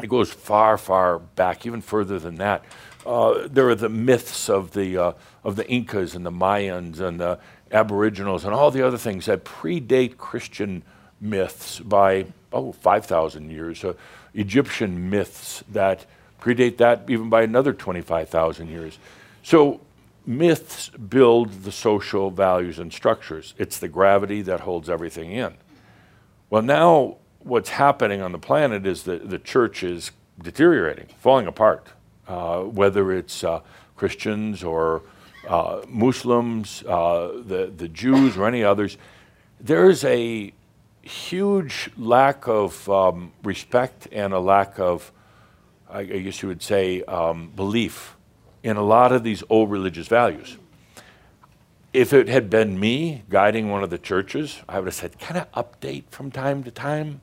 It goes far, far back, even further than that. Uh, there are the myths of the uh, of the Incas and the Mayans and the Aboriginals and all the other things that predate Christian myths by oh 5,000 years. Uh, Egyptian myths that predate that even by another 25,000 years. So myths build the social values and structures. It's the gravity that holds everything in. Well, now what's happening on the planet is that the church is deteriorating, falling apart, uh, whether it's uh, Christians or uh, Muslims, uh, the, the Jews, or any others. There's a huge lack of um, respect and a lack of, I guess you would say, um, belief in a lot of these old religious values if it had been me guiding one of the churches, I would have said, kind of update from time to time.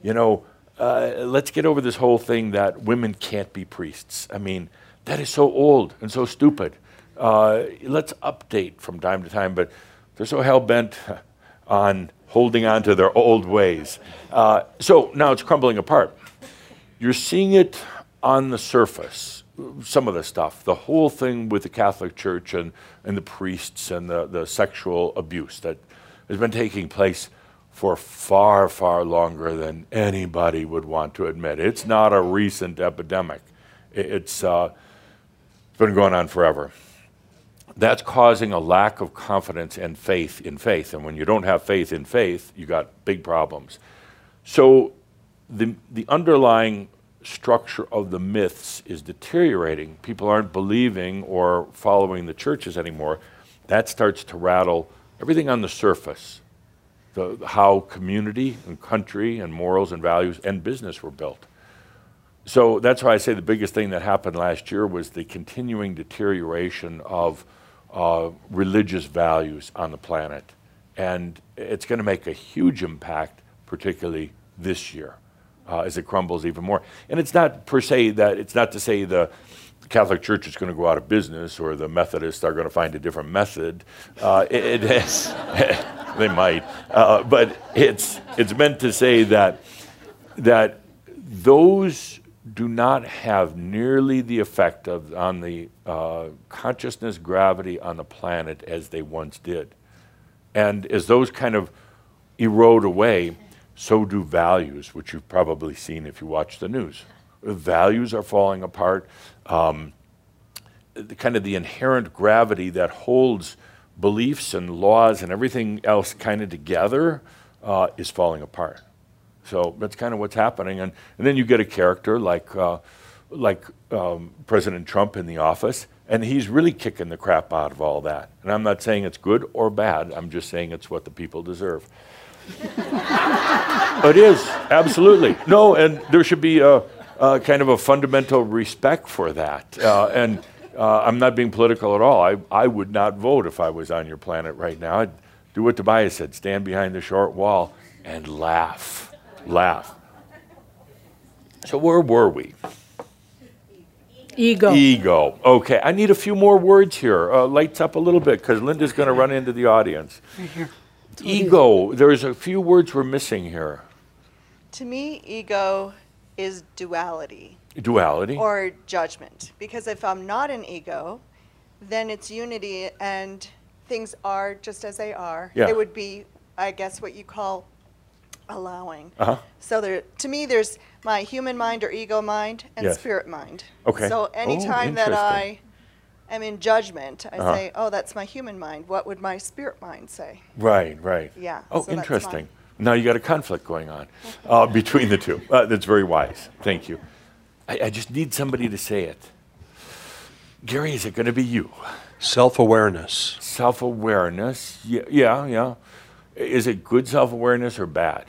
You know, uh, let's get over this whole thing that women can't be priests. I mean, that is so old and so stupid. Uh, let's update from time to time, but they're so hell bent on holding on to their old ways. Uh, so now it's crumbling apart. You're seeing it on the surface, some of the stuff, the whole thing with the Catholic Church and, and the priests and the, the sexual abuse that has been taking place for far, far longer than anybody would want to admit. It's not a recent epidemic, it's, uh, it's been going on forever. That's causing a lack of confidence and faith in faith. And when you don't have faith in faith, you got big problems. So the, the underlying structure of the myths is deteriorating. People aren't believing or following the churches anymore. That starts to rattle everything on the surface. The, how community and country and morals and values and business were built. So that's why I say the biggest thing that happened last year was the continuing deterioration of uh, religious values on the planet. And it's going to make a huge impact, particularly this year, uh, as it crumbles even more. And it's not per se that, it's not to say the Catholic Church is going to go out of business or the Methodists are going to find a different method. Uh, it, it is, they might. Uh, but it's, it's meant to say that, that those do not have nearly the effect of, on the uh, consciousness gravity on the planet as they once did. And as those kind of erode away, so do values, which you've probably seen if you watch the news. Values are falling apart. Um, the kind of the inherent gravity that holds beliefs and laws and everything else kind of together uh, is falling apart. So that's kind of what's happening. And, and then you get a character like uh, like um, President Trump in the office, and he's really kicking the crap out of all that. And I'm not saying it's good or bad. I'm just saying it's what the people deserve. it is absolutely no, and there should be a, a kind of a fundamental respect for that. Uh, and uh, I'm not being political at all. I, I would not vote if I was on your planet right now. I'd do what Tobias said: stand behind the short wall and laugh, laugh. So where were we? Ego. Ego. Okay, I need a few more words here. Uh, lights up a little bit because Linda's going to run into the audience. Right here. Ego. There's a few words we're missing here. To me, ego is duality Duality. or judgment. Because if I'm not an ego, then it's unity and things are just as they are. Yeah. It would be, I guess, what you call allowing. Uh huh. So there, to me, there's my human mind or ego mind and Yes. spirit mind. Okay. So Oh, anytime that I. am in judgment, I Uh-huh. say, "Oh, that's my human mind." What would my spirit mind say? Right, right. Yeah, Oh, so interesting. Now you got a conflict going on uh, between the two. Uh, that's very wise. Thank you. I, I just need somebody to say it. Gary, is it going to be you? Self awareness. Self awareness. Yeah, yeah, yeah. Is it good self awareness or bad?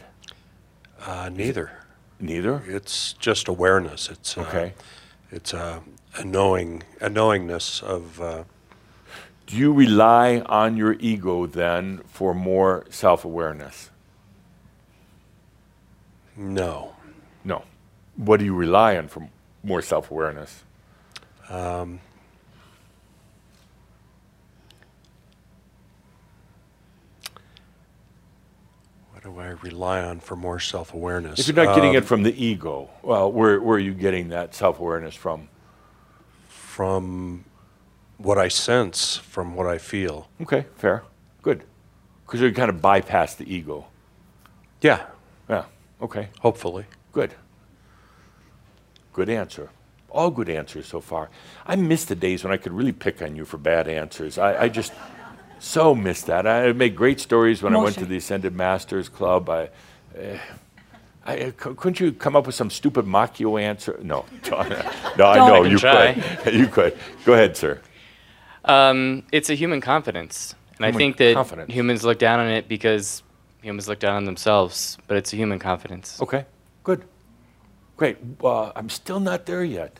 Uh, neither. Neither. It's just awareness. It's uh, Okay. It's uh, a knowing, a knowingness of. Uh, Do you rely on your ego then for more self awareness? no. No. What do you rely on for more self awareness? Um, what do I rely on for more self awareness? If you're not getting it from the ego, well, where, where are you getting that self awareness from? From what I sense, from what I feel. Okay, fair. Good. Because you kind of bypass the ego. Yeah. Yeah, okay. Hopefully. Good. Good answer. All good answers so far. I miss the days when I could really pick on you for bad answers. I, I just so miss that. I made great stories when I went to the Ascended Masters Club. I, uh, I, uh, couldn't you come up with some stupid Machio answer? No, no, I know I you try. could. you could. Go ahead, sir. Um, it's a human confidence, and Human I think that confidence. humans look down on it because humans look down on themselves. But it's a human confidence. Okay, good, great. Uh, I'm still not there yet.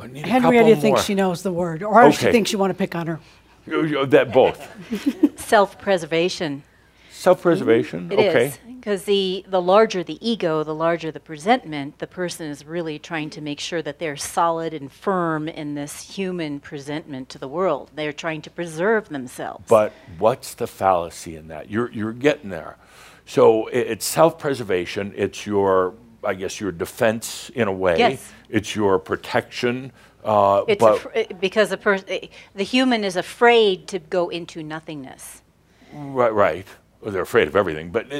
I need a Henrietta couple thinks more. she knows the word, or she Okay. thinks you want to pick on her. You- you- That both. Self-preservation. Self-preservation. It okay. because the the larger the ego, the larger the presentment. The person is really trying to make sure that they're solid and firm in this human presentment to the world. They're trying to preserve themselves. But what's the fallacy in that? You're you're getting there. So i- it's self-preservation. It's your, I guess, your defense in a way. Yes. It's your protection. Uh, It's but because the pers- uh, the human is afraid to go into nothingness. right, right. Well, they're afraid of everything. But uh,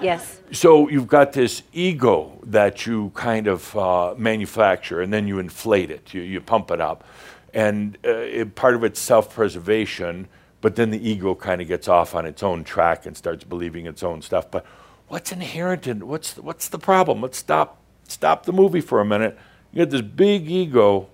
Yes. So you've got this ego that you kind of uh, manufacture, and then you inflate it. You, you pump it up, and uh, it, part of it's self-preservation. But then the ego kind of gets off on its own track and starts believing its own stuff. But what's inherent in what's the, what's the problem? Let's stop stop the movie for a minute. You got this big ego.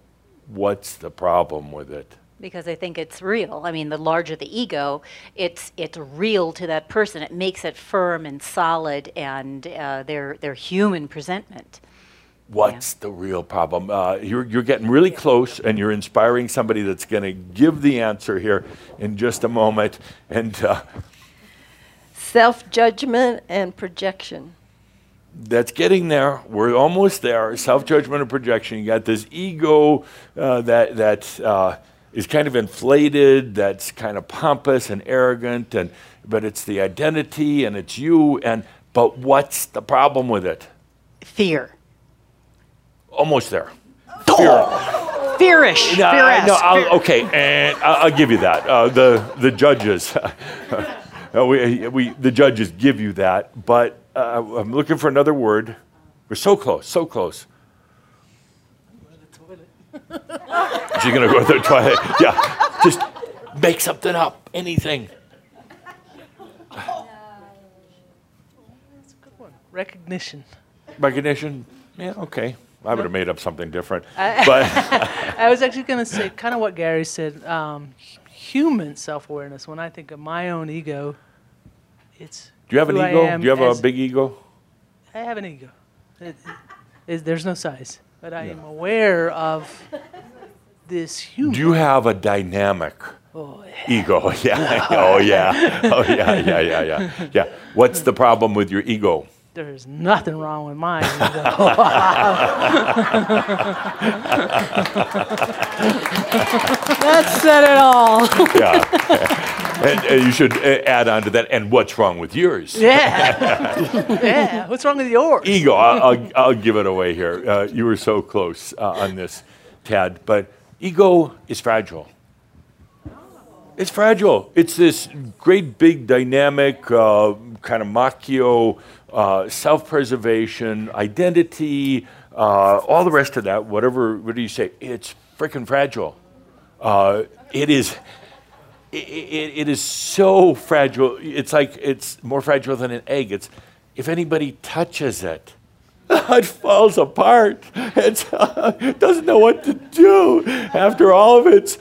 What's the problem with it? Because I think it's real. I mean, the larger the ego, it's it's real to that person. It makes it firm and solid, and uh, their their human presentment. What's the real problem? Uh, you're, you're getting really close, and you're inspiring somebody that's going to give the answer here in just a moment. And uh, Self judgment and projection. that's getting there. We're almost there. Self judgment and projection. You got this ego uh, that that uh, is kind of inflated. That's kind of pompous and arrogant, and but it's the identity and it's you. And but what's the problem with it? Fear. Almost there. Fear. Fearish. No, Fear-esque. no, I'll, okay, and I'll, I'll give you that. Uh, the the judges, uh, we, we the judges give you that, but uh, I'm looking for another word. We're so close, so close. She's gonna go to the toilet. Yeah, just make something up, anything. Oh. That's a good one. Recognition. Recognition. Yeah, okay. I would have made up something different. I, But I was actually going to say kind of what Gary said. Um, human self-awareness. When I think of my own ego, it's. do you have an ego? Do you have a big ego? I have an ego. It, it, there's no size, but I am aware of this human. Do you have a dynamic Oh, ego? Yeah. oh yeah. Oh yeah. Yeah. Yeah. Yeah. Yeah. What's the problem with your ego? There's nothing wrong with mine. That said it all. yeah. And, and you should uh, add on to that. And what's wrong with yours? yeah. yeah. What's wrong with yours? Ego. I'll, I'll, I'll give it away here. Uh, you were so close uh, on this, Tad. But ego is fragile. It's fragile. It's this great, big, dynamic, uh, kind of machio, uh, self-preservation, identity, uh, all the rest of that. Whatever. What do you say? It's freaking fragile. Uh, it is. It, it, it is so fragile. It's like it's more fragile than an egg. It's if anybody touches it, it falls apart. It doesn't know what to do. After all of its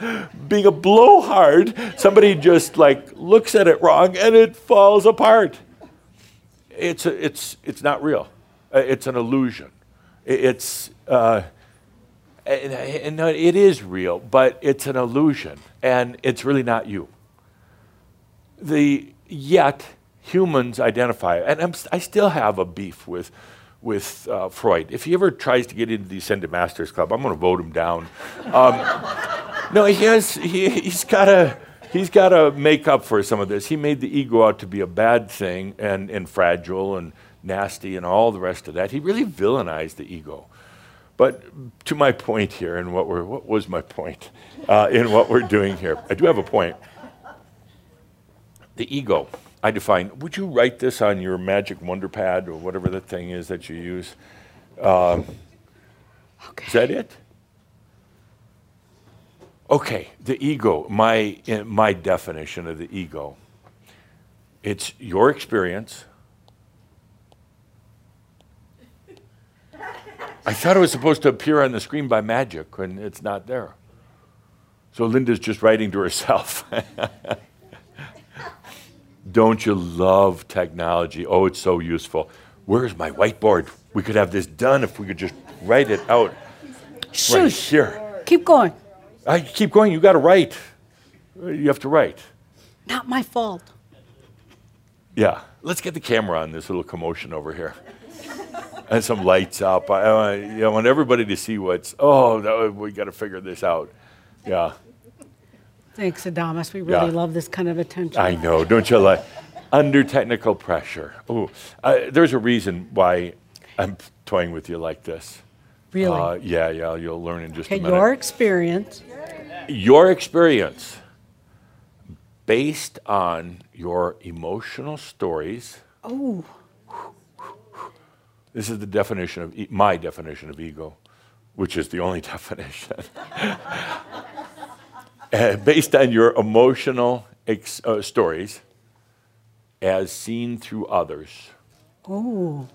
being a blowhard, somebody just like looks at it wrong and it falls apart. It's, a, it's, it's not real. Uh, It's an illusion. It's, uh, and, and it is real, but it's an illusion, and it's really not you. The yet humans identify, and I'm, I still have a beef with with uh, Freud. If he ever tries to get into the Ascended Masters Club, I'm going to vote him down. Um, no, he has. He, he's got to. He's got to make up for some of this. He made the ego out to be a bad thing and, and fragile and nasty and all the rest of that. He really villainized the ego. But to my point here, and what, what was my point uh, in what we're doing here? I do have a point. The ego, I define. Would you write this on your magic wonder pad or whatever the thing is that you use? Um, Is that it? Okay, the ego, my, uh, my definition of the ego. It's your experience. I thought it was supposed to appear on the screen by magic, and it's not there. So Linda's just writing to herself. Don't you love technology? Oh, it's so useful. Where's my whiteboard? We could have this done if we could just write it out right Shush. here. Keep going. I keep going. You got to write. You have to write. Not my fault. Yeah. Let's get the camera on this little commotion over here. And some lights up. I, I, you know, I want everybody to see what's, oh, no, we got to figure this out. Yeah. Thanks, Adamus. We really Yeah. love this kind of attention. I know, don't you like? Under technical pressure. Oh, uh, there's a reason why I'm toying with you like this. Really? Uh, yeah, yeah. You'll learn in just Okay, a minute. your experience. your experience based on your emotional stories. Oh, This is the definition of e- my definition of ego, which is the only definition. Uh, based on your emotional ex- uh, stories as seen through others. oh.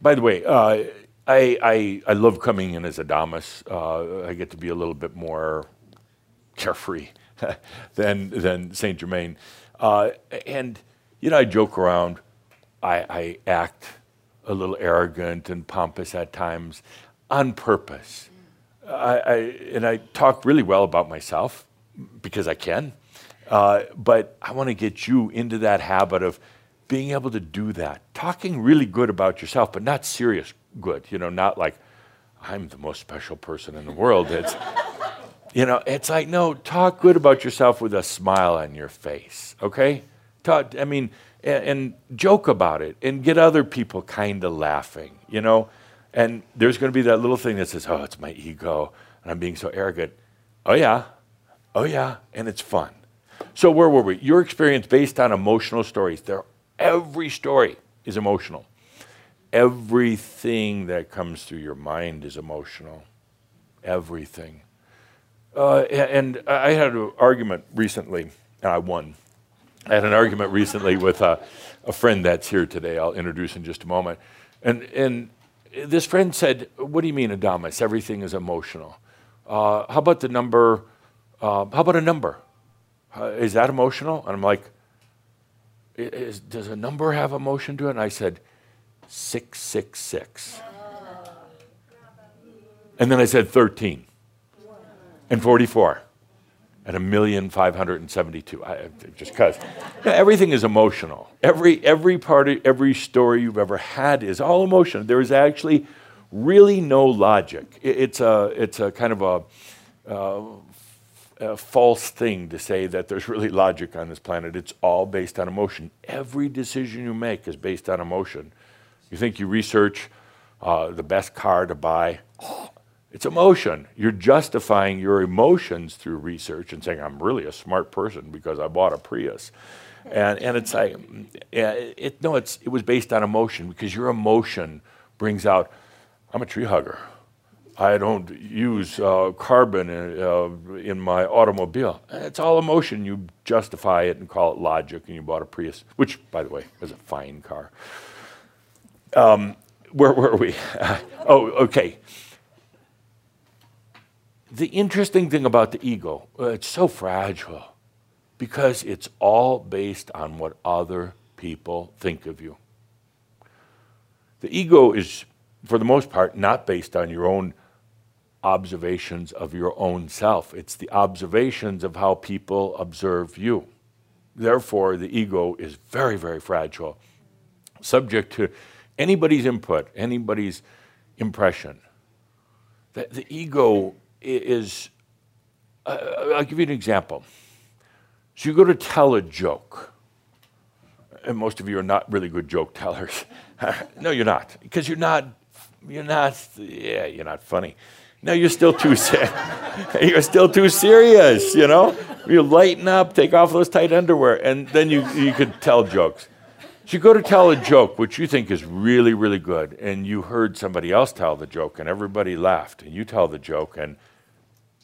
By the way, uh, I, I, I love coming in as Adamus. Uh, I get to be a little bit more carefree than, than St. Germain. Uh, and, you know, I joke around. I, I act a little arrogant and pompous at times on purpose. I, I, and I talk really well about myself because I can. Uh, but I want to get you into that habit of being able to do that. Talking really good about yourself, but not serious good. You know, not like I'm the most special person in the world. It's, you know, it's like, no, talk good about yourself with a smile on your face, okay? Talk, I mean, and, and joke about it and get other people kind of laughing, you know? And there's going to be that little thing that says, oh, it's my ego, and I'm being so arrogant. Oh, yeah. Oh, yeah. And it's fun. So, where were we? Your experience based on emotional stories. There, every story is emotional. Everything that comes through your mind is emotional. Everything. Uh, and I had an argument recently, and I won. Had an argument recently with a, a friend that's here today. I'll introduce in just a moment. And, and this friend said, What do you mean, Adamus? Everything is emotional. Uh, how about the number? Uh, how about a number? Uh, is that emotional? And I'm like, is, Does a number have emotion to it? And I said, 666. And then I said 13 and 44 and a million five hundred and seventy-two. Just because everything is emotional. Every every part of every story you've ever had is all emotion. There is actually really no logic. It, it's a it's a kind of a, uh, a false thing to say that there's really logic on this planet. It's all based on emotion. Every decision you make is based on emotion. You think you research uh, the best car to buy. Oh, it's emotion. You're justifying your emotions through research and saying, I'm really a smart person because I bought a Prius. And, and it's like, it, no, it's, it was based on emotion because your emotion brings out, I'm a tree hugger. I don't use uh, carbon in, uh, in my automobile. It's all emotion. You justify it and call it logic, and you bought a Prius, which, by the way, is a fine car. Um, where were we? oh, okay the interesting thing about the ego, uh, it's so fragile because it's all based on what other people think of you. The ego is, for the most part, not based on your own observations of your own self. It's the observations of how people observe you. Therefore, the ego is very, very fragile, subject to anybody's input, anybody's impression. The, the ego is, uh, I'll give you an example. So you go to tell a joke, and most of you are not really good joke tellers. no, you're not, because you're not, you're not, yeah, you're not funny. No, you're still too sad. you're still too serious, you know? You lighten up, take off those tight underwear, and then you, you could tell jokes. So you go to tell a joke which you think is really, really good, and you heard somebody else tell the joke, and everybody laughed, and you tell the joke, and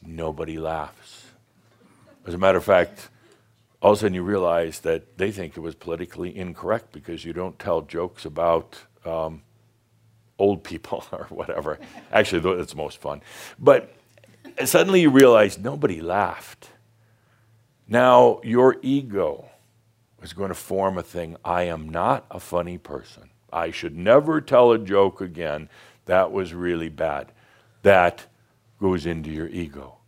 nobody laughs. As a matter of fact, all of a sudden you realize that they think it was politically incorrect because you don't tell jokes about um, old people or whatever. Actually, that's most fun. But suddenly you realize nobody laughed. Now your ego is going to form a thing. I am not a funny person. I should never tell a joke again. That was really bad. That goes into your ego,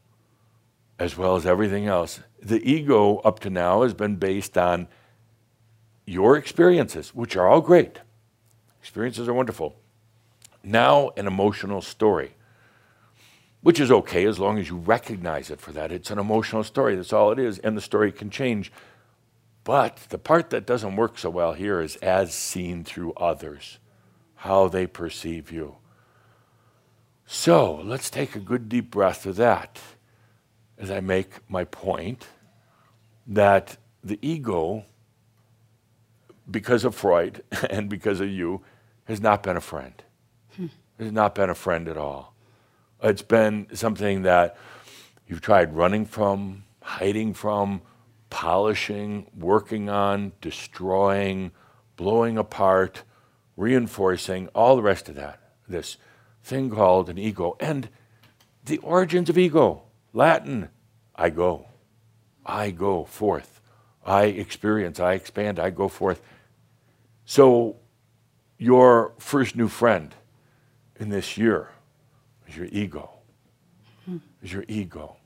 as well as everything else. The ego, up to now, has been based on your experiences, which are all great. Experiences are wonderful. Now, an emotional story, which is okay as long as you recognize it for that. It's an emotional story, that's all it is, and the story can change. But the part that doesn't work so well here is as seen through others, how they perceive you. So let's take a good deep breath of that as I make my point that the ego, because of Freud and because of you, has not been a friend. Hmm. Has not been a friend at all. It's been something that you've tried running from, hiding from, polishing, working on, destroying, blowing apart, reinforcing, all the rest of that. This thing called an ego. And the origins of ego Latin, I go. I go forth. I experience, I expand, I go forth. So, your first new friend in this year is your ego. Hmm. Is your ego.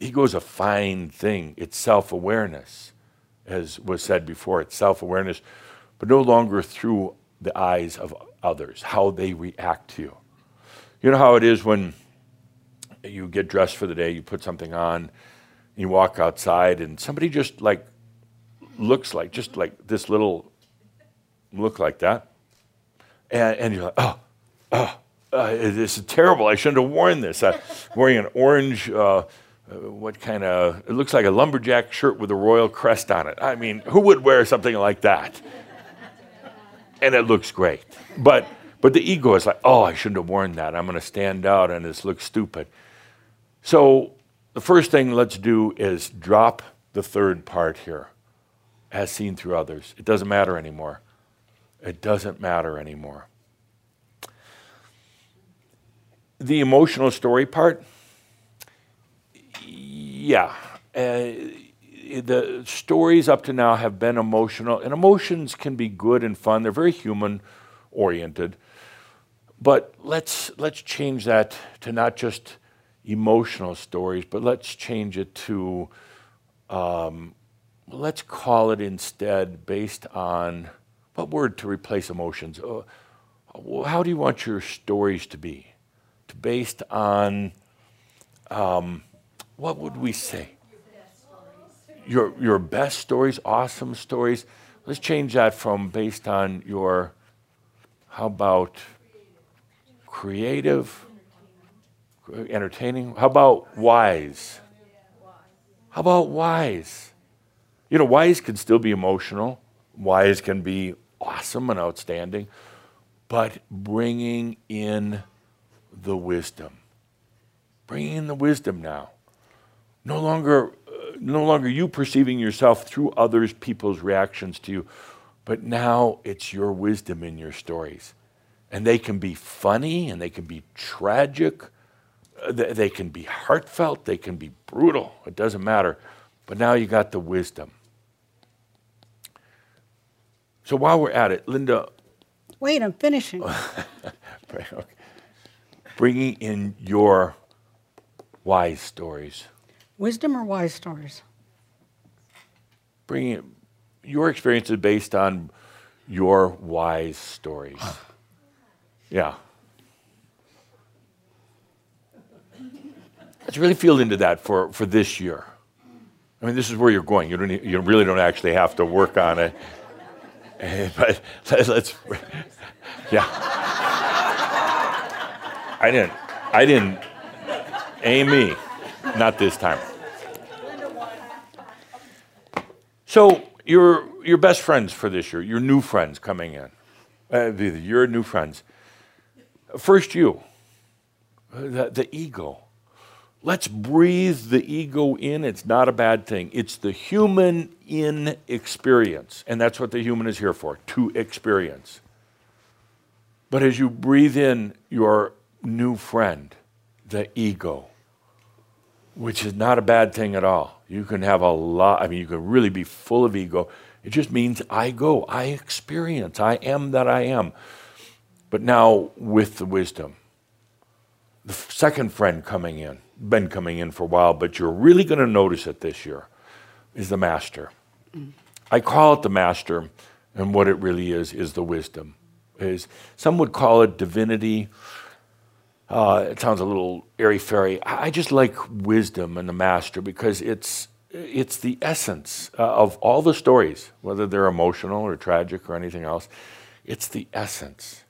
Ego is a fine thing. It's self awareness, as was said before. It's self awareness, but no longer through the eyes of others, how they react to you. You know how it is when you get dressed for the day, you put something on, you walk outside, and somebody just like looks like, just like this little look like that. And, and you're like, oh, oh, uh, this is terrible. I shouldn't have worn this. I'm wearing an orange, uh, uh, what kind of, it looks like a lumberjack shirt with a royal crest on it. I mean, who would wear something like that? And it looks great. But but the ego is like, oh, I shouldn't have worn that. I'm going to stand out and this looks stupid. So the first thing let's do is drop the third part here. as seen through others. It doesn't matter anymore. It doesn't matter anymore. The emotional story part, yeah. Uh, the stories up to now have been emotional, and emotions can be good and fun. They're very human oriented. But let's, let's change that to not just emotional stories, but let's change it to, um, let's call it instead based on what word to replace emotions? Uh, how do you want your stories to be? To based on, um, what would we say? Your, your best stories, awesome stories. Let's change that from based on your, how about creative, entertaining? How about wise? How about wise? You know, wise can still be emotional, wise can be awesome and outstanding, but bringing in the wisdom. Bringing in the wisdom now. No longer, uh, no longer you perceiving yourself through others, people's reactions to you, but now it's your wisdom in your stories. And they can be funny and they can be tragic. Uh, they, they can be heartfelt. They can be brutal. It doesn't matter. But now you got the wisdom. So while we're at it, Linda. Wait, I'm finishing. okay. Bringing in your wise stories. Wisdom or wise stories? Bringing your experiences based on your wise stories. yeah. Let's really feel into that for, for this year. I mean, this is where you're going. You, don't, you really don't actually have to work on it. But let's, yeah. I didn't, I didn't, Amy, not this time. So your your best friends for this year, your new friends coming in, uh, your new friends. First, you, the, the ego. Let's breathe the ego in. It's not a bad thing. It's the human in experience. And that's what the human is here for to experience. But as you breathe in your new friend, the ego, which is not a bad thing at all. You can have a lot, I mean, you can really be full of ego. It just means I go, I experience, I am that I am. But now with the wisdom. The second friend coming in, been coming in for a while, but you're really going to notice it this year, is the master. Mm. I call it the master, and what it really is is the wisdom. Is some would call it divinity. Uh, it sounds a little airy fairy. I just like wisdom and the master because it's it's the essence uh, of all the stories, whether they're emotional or tragic or anything else. It's the essence.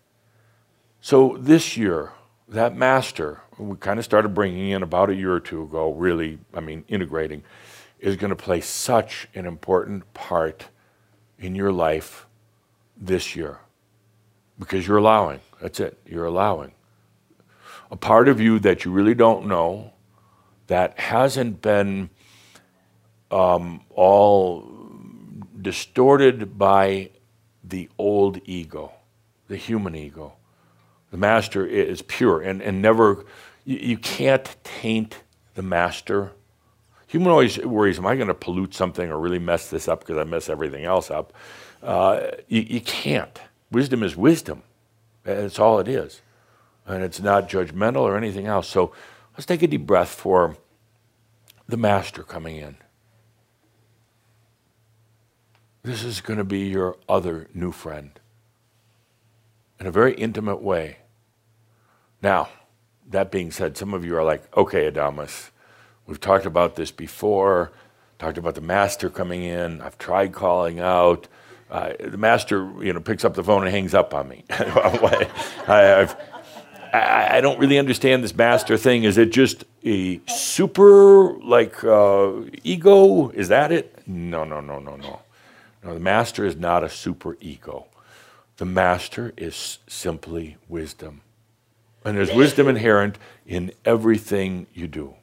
So this year, that master, we kind of started bringing in about a year or two ago, really, I mean, integrating, is going to play such an important part in your life this year because you're allowing. That's it. You're allowing. A part of you that you really don't know that hasn't been um, all distorted by the old ego, the human ego. The master is pure and, and never, you, you can't taint the master. Human always worries, am I going to pollute something or really mess this up because I mess everything else up? Uh, you, you can't. Wisdom is wisdom. That's all it is. And it's not judgmental or anything else. So let's take a deep breath for the master coming in. This is going to be your other new friend in a very intimate way. Now, that being said, some of you are like, okay, Adamus, we've talked about this before, talked about the master coming in, I've tried calling out. Uh, the master, you know, picks up the phone and hangs up on me. I, I've, I, I, don't really understand this master thing. Is it just a super like uh, ego? Is that it? No, no, no, no, no. No, the master is not a super ego. The master is simply wisdom. And there's wisdom inherent in everything you do.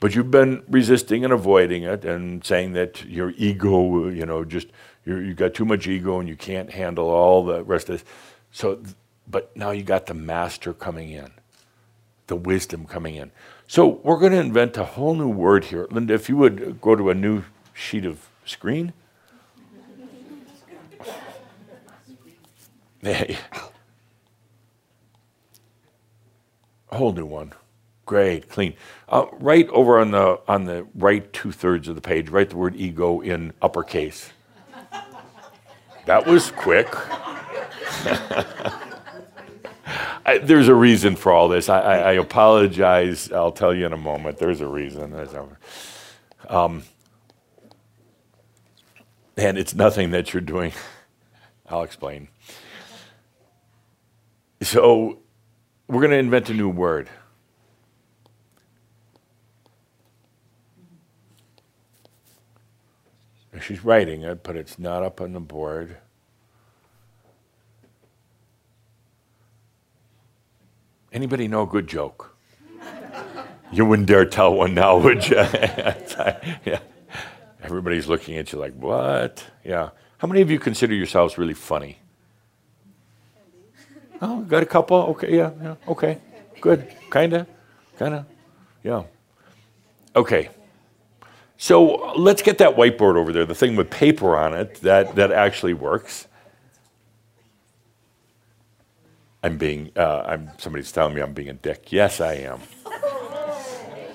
But you've been resisting and avoiding it and saying that your ego, you know, just you got too much ego and you can't handle all the rest of this. So, but now you got the master coming in, the wisdom coming in. So we're going to invent a whole new word here. Linda, if you would go to a new sheet of screen. Hey. A whole new one. Great, clean. Uh, right over on the on the right two thirds of the page, write the word ego in uppercase. That was quick. I, there's a reason for all this. I, I, I, apologize. I'll tell you in a moment. There's a reason. There's a, um, and it's nothing that you're doing. I'll explain. So, we're going to invent a new word. She's writing it, but it's not up on the board. Anybody know a good joke? You wouldn't dare tell one now, would you? yeah. Everybody's looking at you like, what? Yeah. How many of you consider yourselves really funny? Oh, got a couple? Okay, yeah, yeah, okay. Good. Kinda? Kinda? Yeah. Okay. So let's get that whiteboard over there, the thing with paper on it that, that actually works. I'm being, uh, I'm, somebody's telling me I'm being a dick. Yes, I am.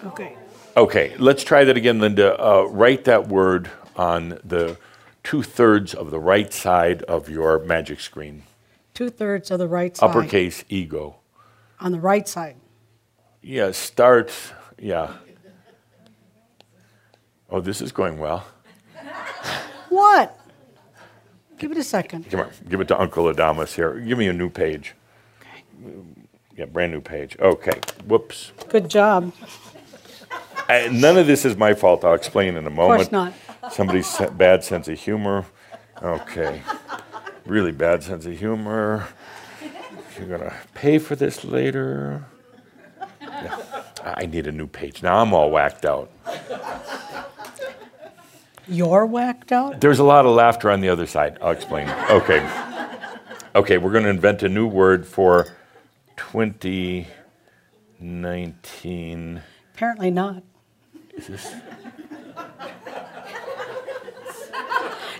Okay. Okay, let's try that again, Linda. Uh, write that word on the two thirds of the right side of your magic screen. Two thirds of the right side. Uppercase ego. On the right side. Yeah, start, yeah. Oh, this is going well. What? Give it a second. Come on, give it to Uncle Adamus here. Give me a new page. Yeah, brand new page. Okay, whoops. Good job. I, none of this is my fault. I'll explain in a moment. Of course not. Somebody's bad sense of humor. Okay. Really bad sense of humor. You're going to pay for this later. Yeah. I need a new page. Now I'm all whacked out. You're whacked out? There's a lot of laughter on the other side. I'll explain. Okay. Okay, we're going to invent a new word for 2019. Apparently not. Is this?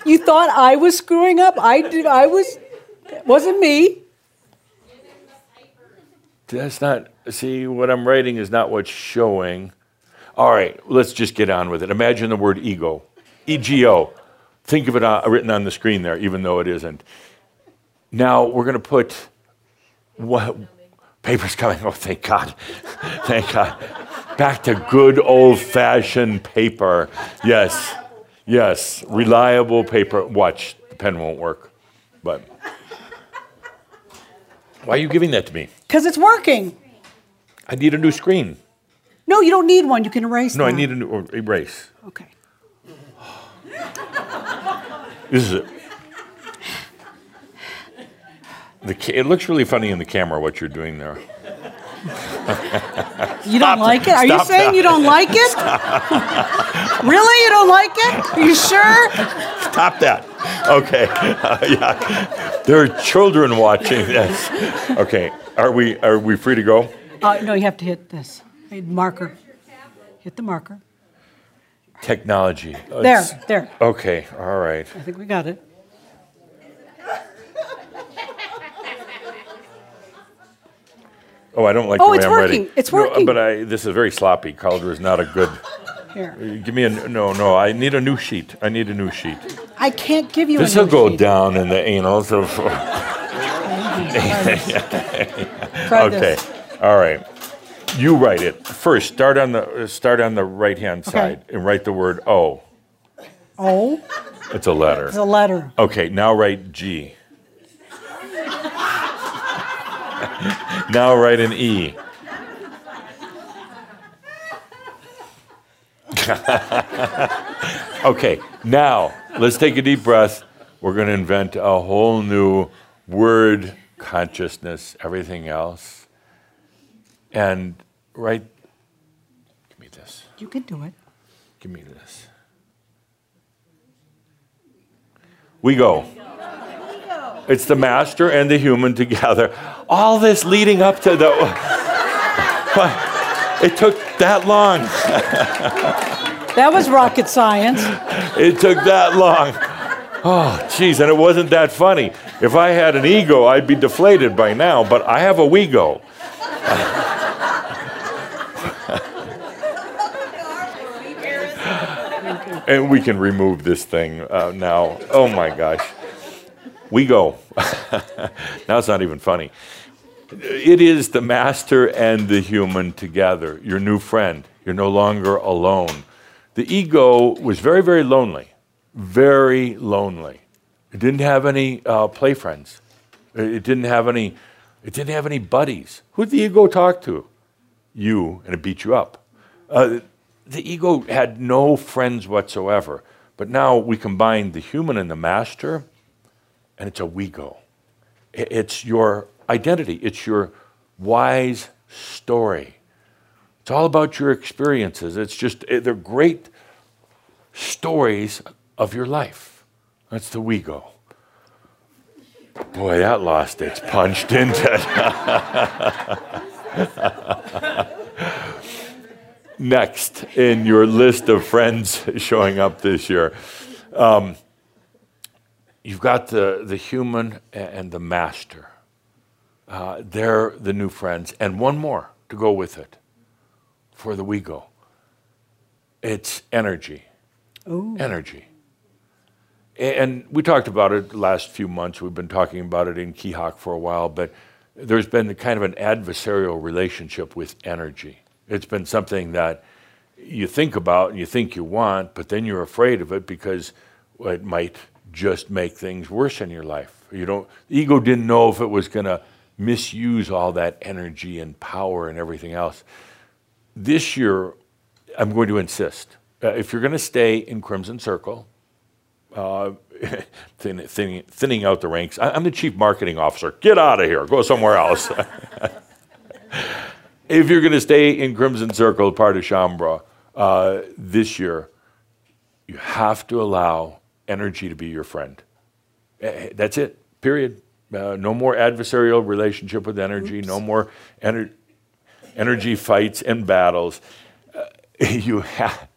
You thought I was screwing up? I did. I was. It wasn't me. That's not, see, what I'm writing is not what's showing. All right, let's just get on with it. Imagine the word ego, E G O. Think of it uh, written on the screen there, even though it isn't. Now we're going to put what paper's coming. Oh, thank God. thank God. Back to good old fashioned paper. Yes, yes, reliable paper. Watch, the pen won't work. But why are you giving that to me? Because it's working. I need a new screen. No, you don't need one. You can erase No, I need a new erase. Okay. This is it. The it looks really funny in the camera what you're doing there. You don't like it? Are you saying that. you don't like it? really? You don't like it? Are you sure? Stop that. Okay. Uh, yeah. There are children watching this. Okay. Are we are we free to go? Uh, no, you have to hit this. Hit marker. Hit the marker. Technology. There, it's- there. Okay. All right. I think we got it. Oh, I don't like Oh, the way I'm working. writing. It's working. No, uh, working. but I this is very sloppy. Cauldre is not a good. Here. Give me a no, no. I need a new sheet. I need a new sheet. I can't give you This will go sheet. down in the annals of. Okay. All right. You write it first. Start on the uh, start on the right hand Okay. side and write the word O. O. It's a letter. it's a letter. Okay. Now write G. now write an E. okay. Now let's take a deep breath. We're going to invent a whole new word consciousness, everything else. And right, give me this. You can do it. Give me this. We go. It's the master and the human together. All this leading up to the. it took that long. That was rocket science. it took that long. Oh, jeez, and it wasn't that funny. If I had an ego, I'd be deflated by now, but I have a wego. and we can remove this thing uh, now. Oh my gosh. We go. now it's not even funny. It is the master and the human together, your new friend. You're no longer alone. The ego was very, very lonely, very lonely. It didn't have any uh, play friends. It didn't have any. It didn't have any buddies. Who'd the ego talk to? You, and it beat you up. Uh, the ego had no friends whatsoever. But now we combine the human and the master, and it's a we go. It's your identity, it's your wise story. It's all about your experiences. It's just, they're great stories of your life. That's the we go. Boy, that lost its punch, didn't it? Next in your list of friends showing up this year, um, you've got the, the human and the master. Uh, they're the new friends, and one more to go with it for the we go. It's energy. Ooh. Energy. And we talked about it last few months. We've been talking about it in Keahak for a while, but there's been kind of an adversarial relationship with energy. It's been something that you think about and you think you want, but then you're afraid of it because it might just make things worse in your life. You don't, the ego didn't know if it was going to misuse all that energy and power and everything else. This year, I'm going to insist uh, if you're going to stay in Crimson Circle, uh, thin, thin, thinning out the ranks. I, am the chief marketing officer. Get out of here. Go somewhere else. if you're going to stay in Crimson Circle, part of Shaumbra, uh, this year, you have to allow energy to be your friend. Uh, that's it. Period. Uh, no more adversarial relationship with energy. Oops. No more ener- energy fights and battles. Uh, you have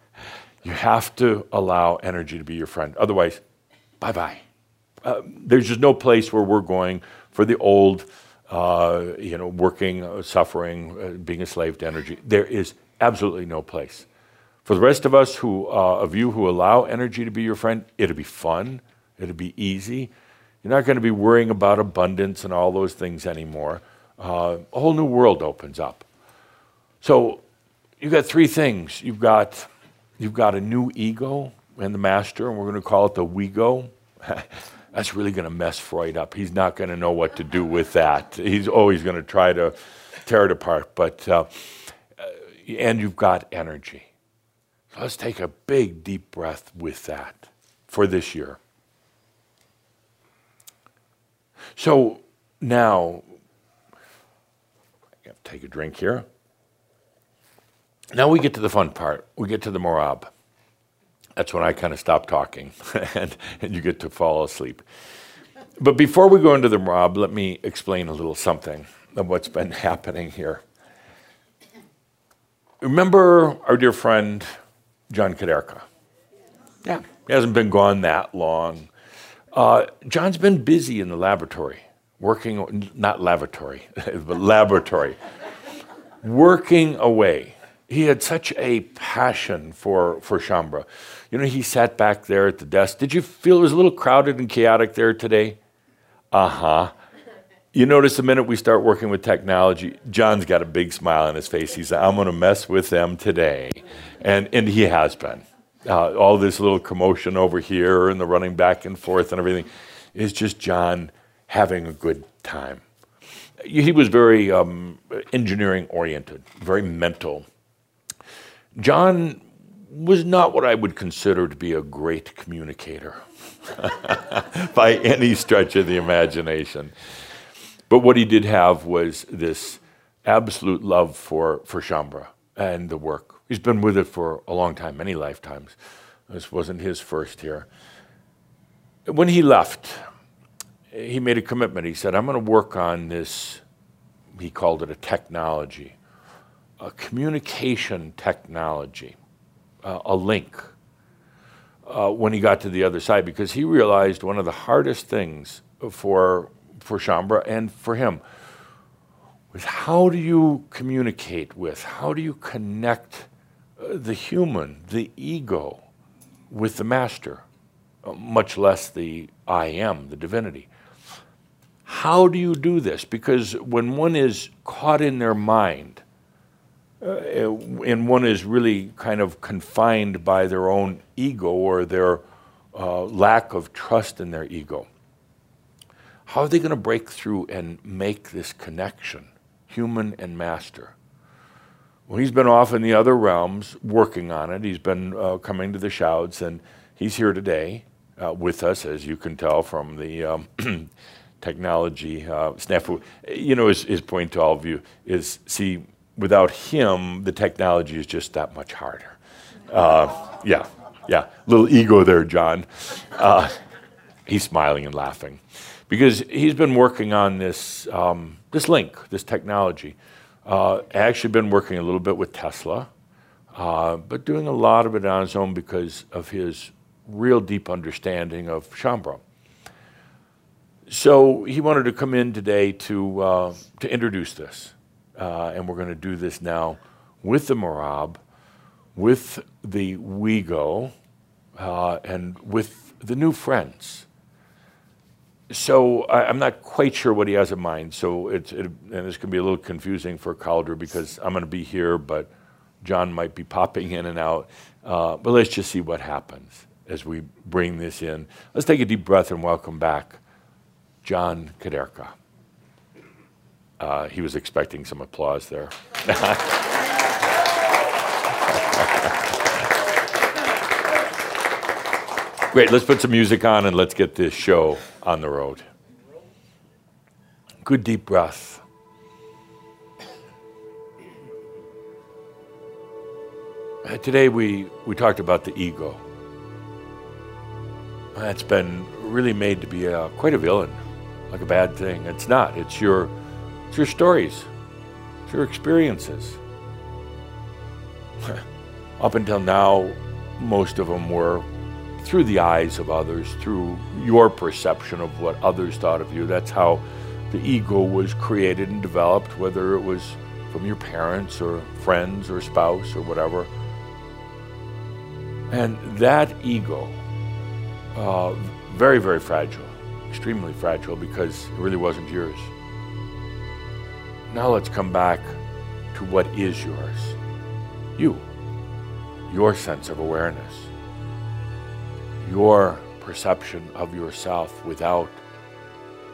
you have to allow energy to be your friend. Otherwise, bye bye. Uh, there's just no place where we're going for the old, uh, you know, working, uh, suffering, uh, being a slave to energy. There is absolutely no place. For the rest of us who, uh, of you who allow energy to be your friend, it'll be fun, it'll be easy. You're not going to be worrying about abundance and all those things anymore. Uh, a whole new world opens up. So you've got three things. You've got You've got a new ego and the master, and we're going to call it the wego. That's really going to mess Freud up. He's not going to know what to do with that. He's always going to try to tear it apart. But uh, and you've got energy. Let's take a big deep breath with that for this year. So now, I have to take a drink here. Now we get to the fun part. We get to the merabh. That's when I kind of stop talking and, and you get to fall asleep. But before we go into the merabh, let me explain a little something of what's been happening here. Remember our dear friend John Kaderka? Yeah, he hasn't been gone that long. Uh, John's been busy in the laboratory, working, not lavatory, but laboratory, working away he had such a passion for, for Shaumbra. You know, he sat back there at the desk. Did you feel it was a little crowded and chaotic there today? Uh huh. You notice the minute we start working with technology, John's got a big smile on his face. He's like, I'm going to mess with them today. And, and he has been. Uh, all this little commotion over here and the running back and forth and everything is just John having a good time. He was very um, engineering oriented, very mental John was not what I would consider to be a great communicator by any stretch of the imagination. But what he did have was this absolute love for, for Shaumbra and the work. He's been with it for a long time, many lifetimes. This wasn't his first here. When he left, he made a commitment. He said, I'm going to work on this, he called it a technology, a communication technology, uh, a link, uh, when he got to the other side, because he realized one of the hardest things for, for Shaumbra and for him was how do you communicate with, how do you connect uh, the human, the ego, with the master, uh, much less the I am, the divinity. How do you do this? Because when one is caught in their mind, uh, and one is really kind of confined by their own ego or their uh, lack of trust in their ego, how are they going to break through and make this connection, human and master? Well, he's been off in the other realms working on it. He's been uh, coming to the Shouds, and he's here today uh, with us, as you can tell from the um, technology uh, snafu. You know, his, his point to all of you is see, without him, the technology is just that much harder. Uh, yeah, yeah. Little ego there, John. Uh, he's smiling and laughing because he's been working on this, um, this link, this technology. Uh, actually been working a little bit with Tesla, uh, but doing a lot of it on his own because of his real deep understanding of Shaumbra. So he wanted to come in today to, uh, to introduce this. Uh, and we're going to do this now with the Merabh, with the Wego, uh, and with the new friends so I, am not quite sure what he has in mind. So it's it, and this can be a little confusing for Cauldre because I'm going to be here, but John might be popping in and out. Uh, but let's just see what happens as we bring this in. Let's take a deep breath and welcome back John Kaderka. Uh, he was expecting some applause there. Great, let's put some music on and let's get this show on the road. Good deep breath. Uh, today we, we talked about the ego. That's been really made to be a, quite a villain, like a bad thing. It's not. It's your, it's your stories, it's your experiences. Up until now, most of them were through the eyes of others, through your perception of what others thought of you. That's how the ego was created and developed, whether it was from your parents or friends or spouse or whatever. And that ego, uh, very, very fragile, extremely fragile because it really wasn't yours. Now let's come back to what is yours you, your sense of awareness your perception of yourself without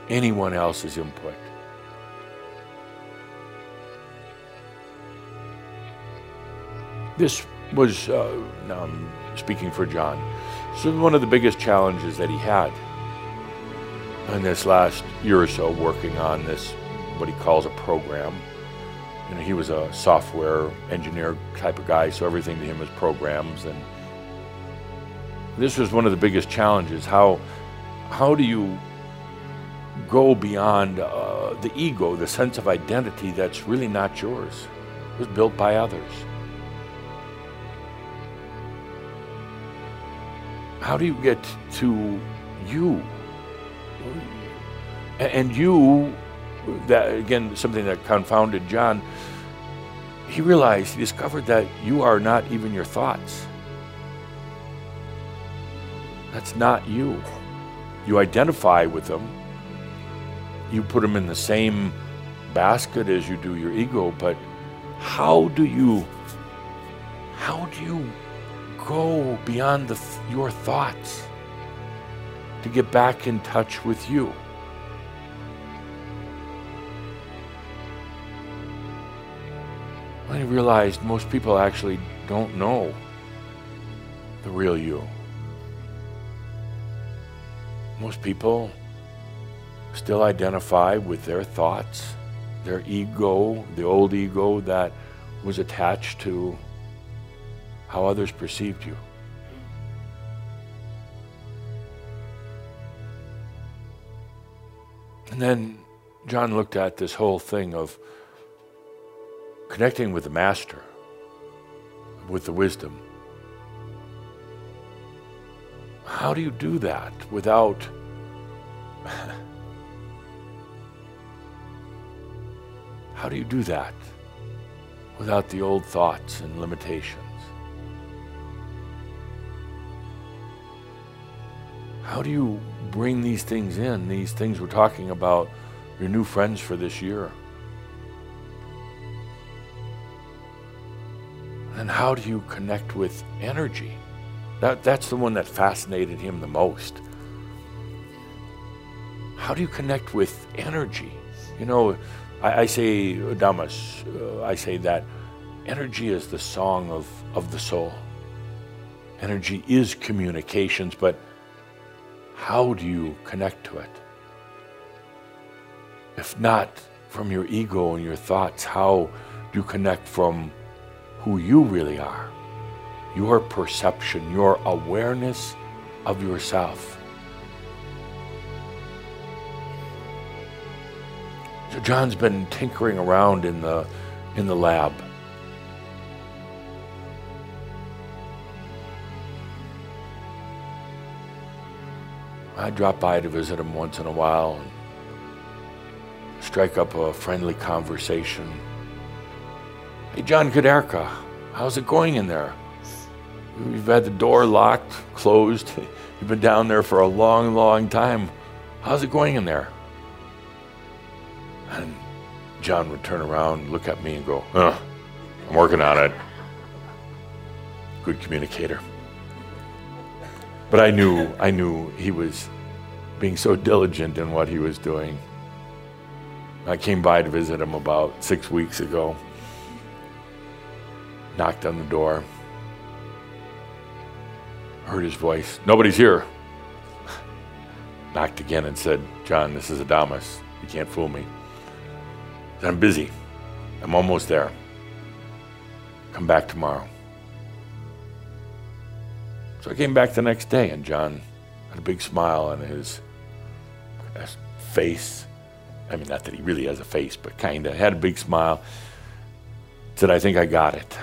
anyone else's input. This was, uh, now I'm speaking for John, was one of the biggest challenges that he had in this last year or so working on this, what he calls a program. You know, he was a software engineer type of guy, so everything to him was programs and this was one of the biggest challenges. How, how do you go beyond uh, the ego, the sense of identity that's really not yours? It was built by others. How do you get to you? And you, that again, something that confounded John, he realized, he discovered that you are not even your thoughts. That's not you. You identify with them. You put them in the same basket as you do your ego, but how do you how do you go beyond the, your thoughts to get back in touch with you? I realized most people actually don't know the real you. Most people still identify with their thoughts, their ego, the old ego that was attached to how others perceived you. And then John looked at this whole thing of connecting with the Master, with the wisdom. How do you do that without How do you do that without the old thoughts and limitations? How do you bring these things in, these things we're talking about, your new friends for this year? And how do you connect with energy? That, that's the one that fascinated him the most. How do you connect with energy? You know, I, I say, Damas, uh, I say that energy is the song of, of the soul. Energy is communications, but how do you connect to it? If not from your ego and your thoughts, how do you connect from who you really are? Your perception, your awareness of yourself. So John's been tinkering around in the in the lab. I drop by to visit him once in a while and strike up a friendly conversation. Hey, John Kaderka, how's it going in there? You've had the door locked, closed. You've been down there for a long, long time. How's it going in there? And John would turn around, look at me, and go, huh, I'm working on it. Good communicator. But I knew, I knew he was being so diligent in what he was doing. I came by to visit him about six weeks ago. Knocked on the door. Heard his voice. Nobody's here. Knocked again and said, John, this is Adamus. You can't fool me. I'm busy. I'm almost there. Come back tomorrow. So I came back the next day, and John had a big smile on his face. I mean, not that he really has a face, but kind of had a big smile. Said, I think I got it.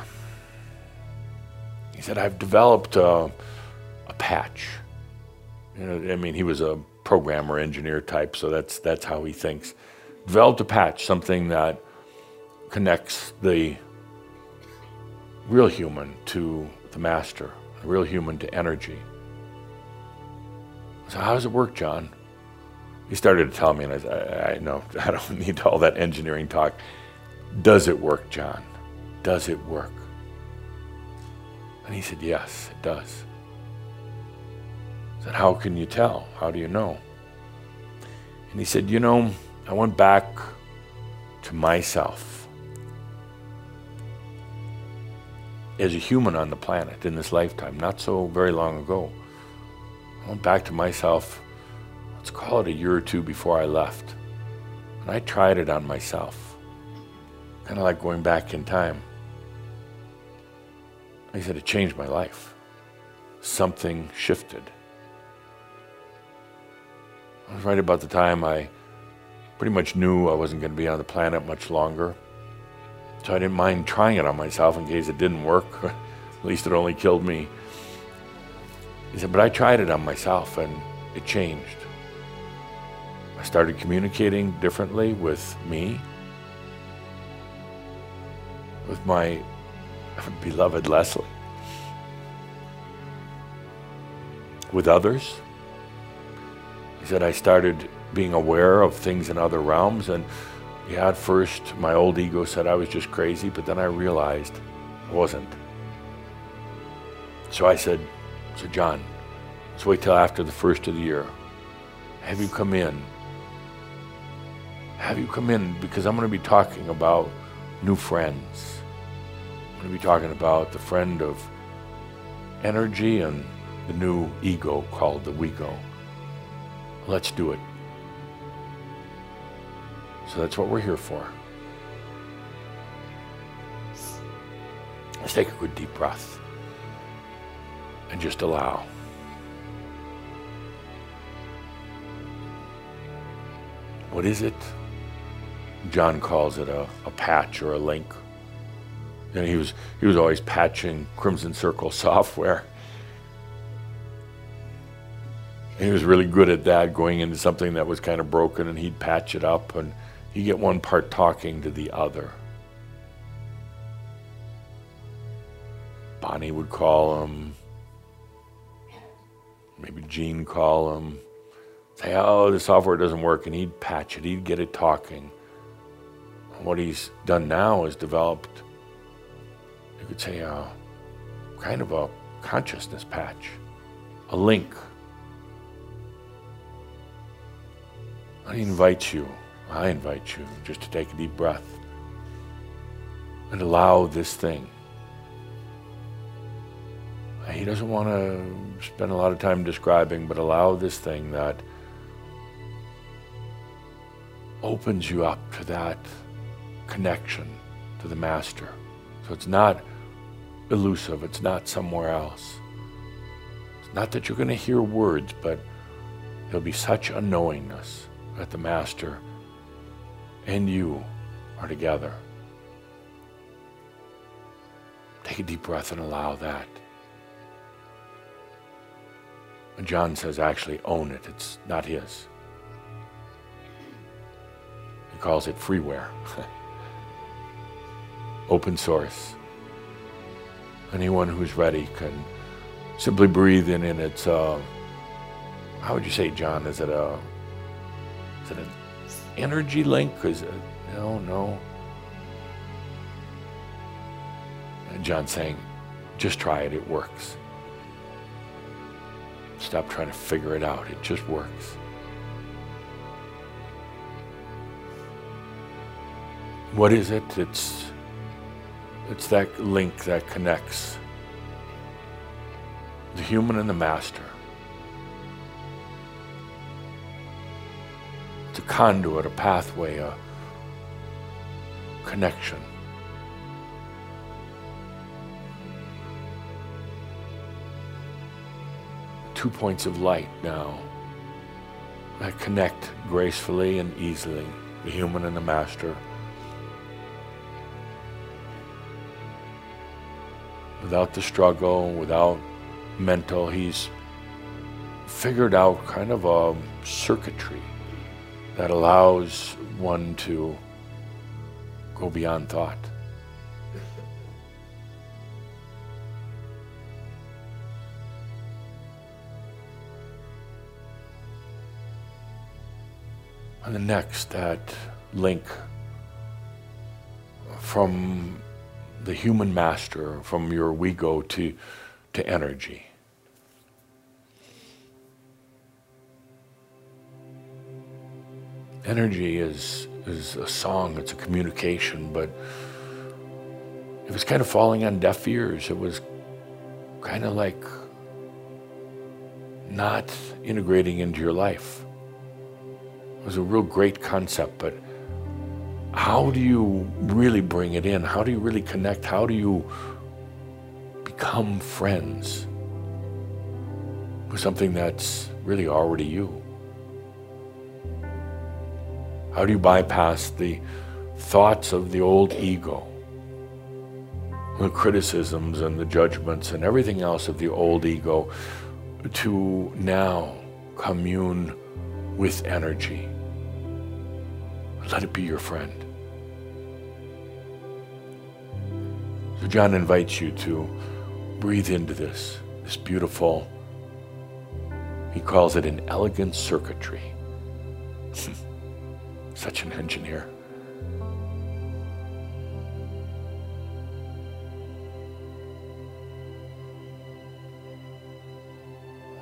He said, I've developed a patch. You know, I mean, he was a programmer, engineer type, so that's, that's how he thinks. Developed a patch, something that connects the real human to the master, the real human to energy. So how does it work, John? He started to tell me, and I said, I, I know, I don't need all that engineering talk. Does it work, John? Does it work? And he said, yes, it does. Said, how can you tell? How do you know? And he said, you know, I went back to myself as a human on the planet in this lifetime, not so very long ago. I went back to myself, let's call it a year or two before I left. And I tried it on myself, kind of like going back in time. He said, it changed my life. Something shifted. It was right about the time I pretty much knew I wasn't going to be on the planet much longer. So I didn't mind trying it on myself in case it didn't work. At least it only killed me. He said, but I tried it on myself and it changed. I started communicating differently with me, with my beloved Leslie, with others. He said, I started being aware of things in other realms. And yeah, at first my old ego said I was just crazy, but then I realized I wasn't. So I said, so John, let's wait till after the first of the year. Have you come in? Have you come in? Because I'm going to be talking about new friends. I'm going to be talking about the friend of energy and the new ego called the we-go. Let's do it. So that's what we're here for. Let's take a good deep breath. and just allow. What is it? John calls it a, a patch or a link. And he was he was always patching Crimson Circle software. He was really good at that, going into something that was kind of broken and he'd patch it up and he'd get one part talking to the other. Bonnie would call him. Maybe Jean call him. Say, oh, the software doesn't work, and he'd patch it. He'd get it talking. And what he's done now is developed, you could say, kind of a consciousness patch, a link. I invite you, I invite you just to take a deep breath and allow this thing he doesn't want to spend a lot of time describing, but allow this thing that opens you up to that connection to the Master. So it's not elusive, it's not somewhere else. It's not that you're going to hear words, but there'll be such a knowingness that the Master and you are together. Take a deep breath and allow that. John says actually own it, it's not his. He calls it freeware, open source. Anyone who's ready can simply breathe in and it's, uh, how would you say, John? Is it a, is it an energy link? Is it, uh, no, no. And John's saying, just try it, it works. Stop trying to figure it out. It just works. What is it? It's it's that link that connects the human and the master. It's a conduit, a pathway, a connection. two points of light now that connect gracefully and easily, the human and the master. Without the struggle, without mental, he's figured out kind of a circuitry that allows one to go beyond thought. And the next, that link from the human master, from your we go to, to energy. Energy is, is a song, it's a communication, but it was kind of falling on deaf ears. It was kind of like not integrating into your life. It was a real great concept, but how do you really bring it in? How do you really connect? How do you become friends with something that's really already you? How do you bypass the thoughts of the old ego, the criticisms and the judgments and everything else of the old ego to now commune with energy? Let it be your friend. So John invites you to breathe into this, this beautiful, he calls it an elegant circuitry. Such an engineer.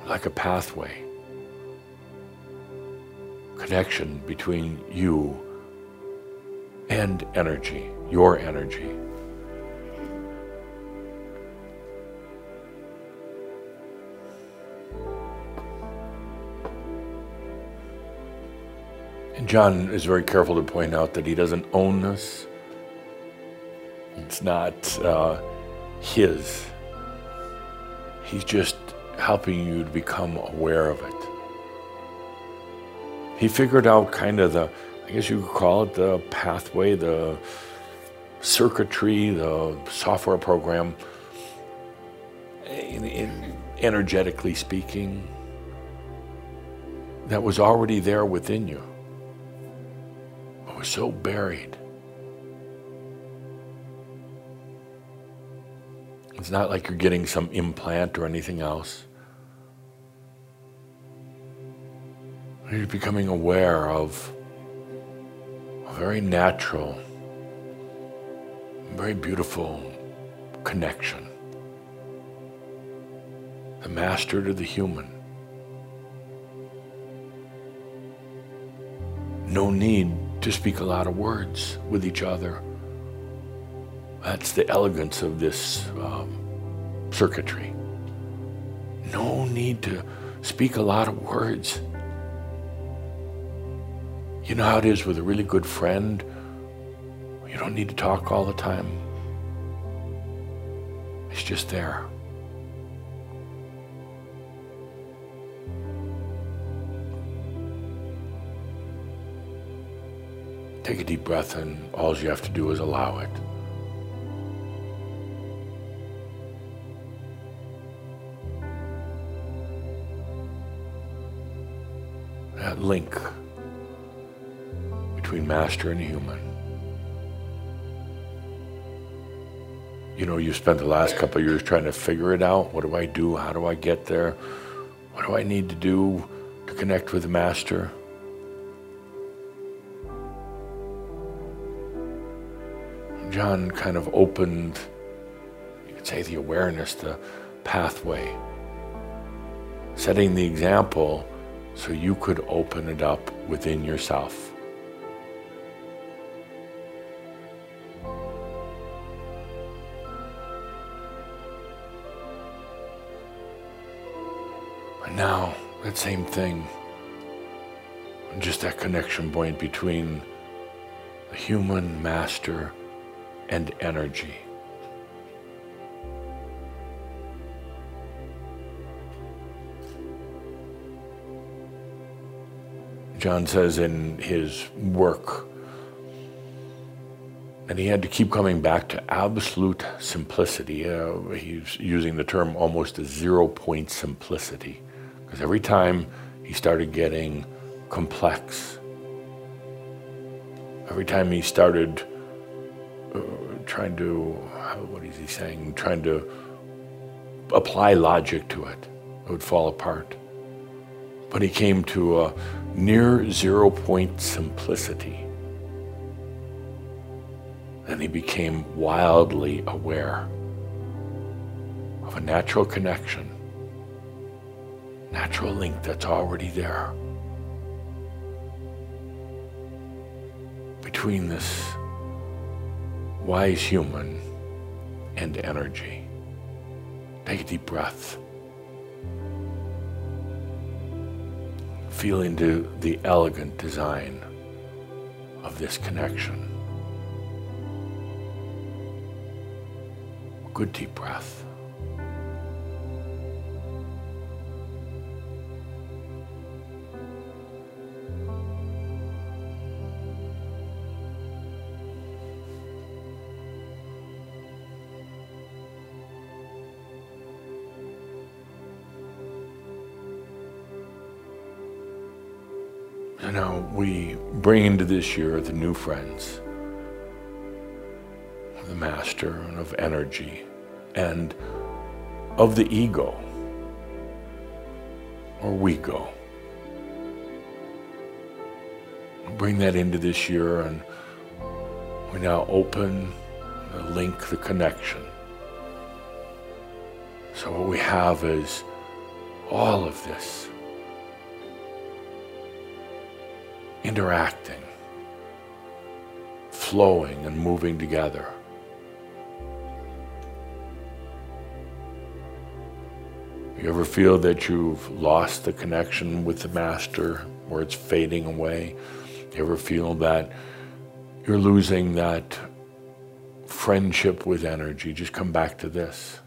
Like a pathway, connection between you and energy, your energy. And John is very careful to point out that he doesn't own this. It's not uh, his. He's just helping you to become aware of it. He figured out kind of the, I guess you could call it the pathway, the circuitry, the software program, in, in energetically speaking, that was already there within you, so buried. It's not like you're getting some implant or anything else. You're becoming aware of a very natural, very beautiful connection. The master to the human. No need to speak a lot of words with each other. That's the elegance of this um, circuitry. No need to speak a lot of words. You know how it is with a really good friend? You don't need to talk all the time. It's just there. Take a deep breath, and all you have to do is allow it. That link between master and human. You know, you spent the last couple years trying to figure it out. What do I do? How do I get there? What do I need to do to connect with the master? John kind of opened, you could say, the awareness, the pathway, setting the example so you could open it up within yourself. And now, that same thing, just that connection point between the human master and energy. John says in his work and he had to keep coming back to absolute simplicity. Uh, he's using the term almost a zero point simplicity because every time he started getting complex, every time he started Uh, trying to, uh, what is he saying, trying to apply logic to it, it would fall apart. But he came to a near zero point simplicity. Then he became wildly aware of a natural connection, natural link that's already there between this wise human and energy. Take a deep breath. Feel into the elegant design of this connection. Good deep breath. Bring into this year the new friends, the master of energy and of the ego or we go. Bring that into this year and we now open the link, the connection. So what we have is all of this interacting, flowing and moving together. You ever feel that you've lost the connection with the master or it's fading away? You ever feel that you're losing that friendship with energy? Just come back to this.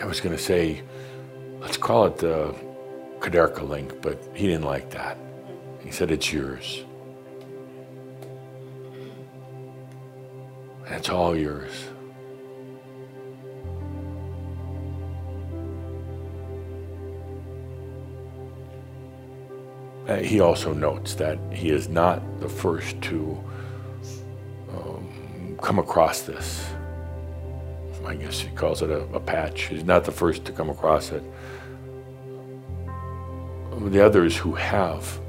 I was going to say, let's call it the Kaderka link, but he didn't like that. He said, it's yours. That's all yours. Uh, he also notes that he is not the first to um, come across this. I guess he calls it a, a patch. He's not the first to come across it. The others who have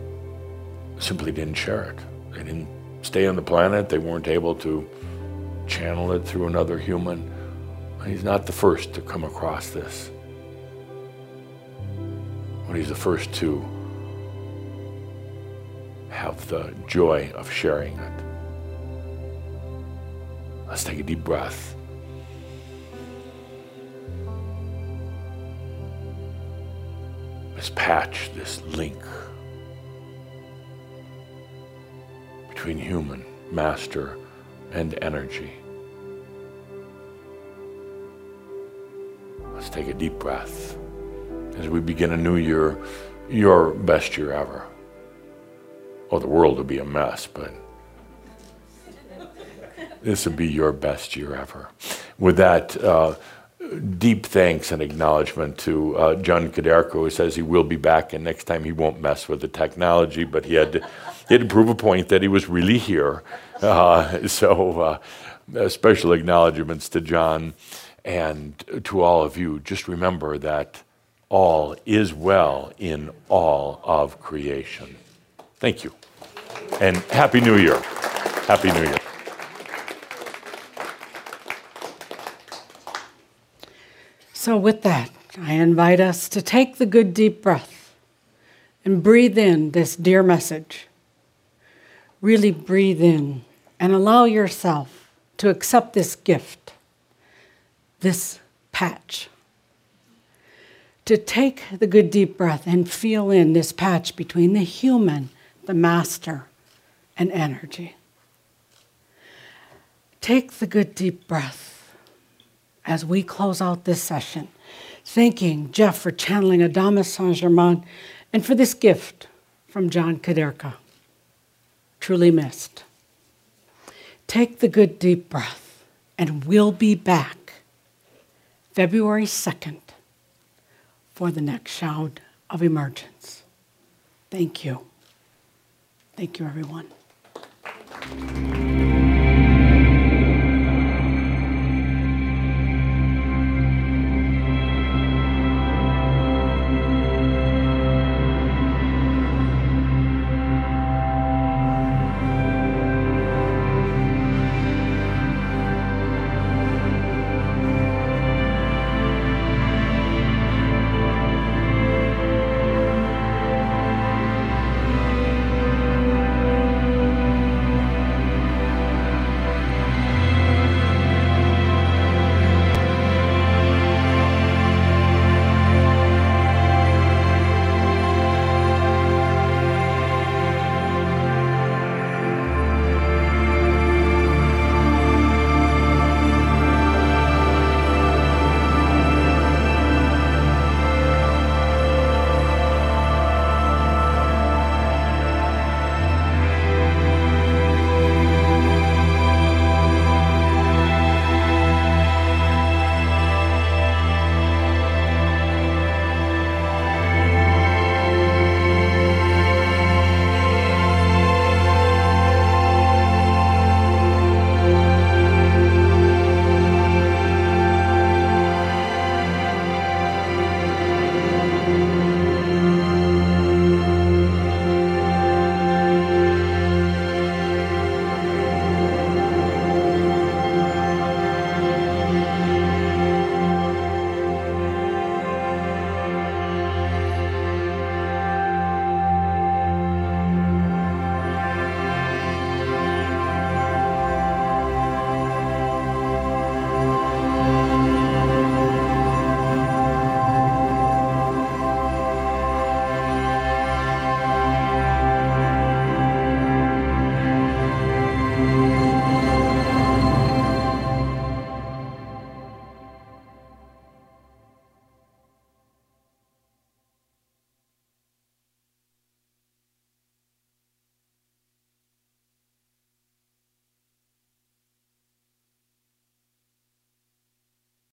simply didn't share it. They didn't stay on the planet. They weren't able to channel it through another human. He's not the first to come across this. But he's the first to have the joy of sharing it. Let's take a deep breath. Patch, this link between human, master, and energy. Let's take a deep breath as we begin a new year, your best year ever. Oh, the world will be a mess, but this will be your best year ever. With that, uh, deep thanks and acknowledgement to uh, John Kaderka, who says he will be back, and next time he won't mess with the technology, but he had to, he had to prove a point that he was really here. Uh, so, uh, special acknowledgments to John and to all of you. Just remember that all is well in all of creation. Thank you. And Happy New Year. Happy New Year. So, with that, I invite us to take the good deep breath and breathe in this dear message. Really breathe in and allow yourself to accept this gift, this patch. To take the good deep breath and feel in this patch between the human, the master, and energy. Take the good deep breath as we close out this session, thanking Geoff for channeling Adamus Saint Germain and for this gift from John Kaderka. Truly missed. Take the good deep breath, and we'll be back February 2nd for the next Shoud of emergence. Thank you. Thank you, everyone.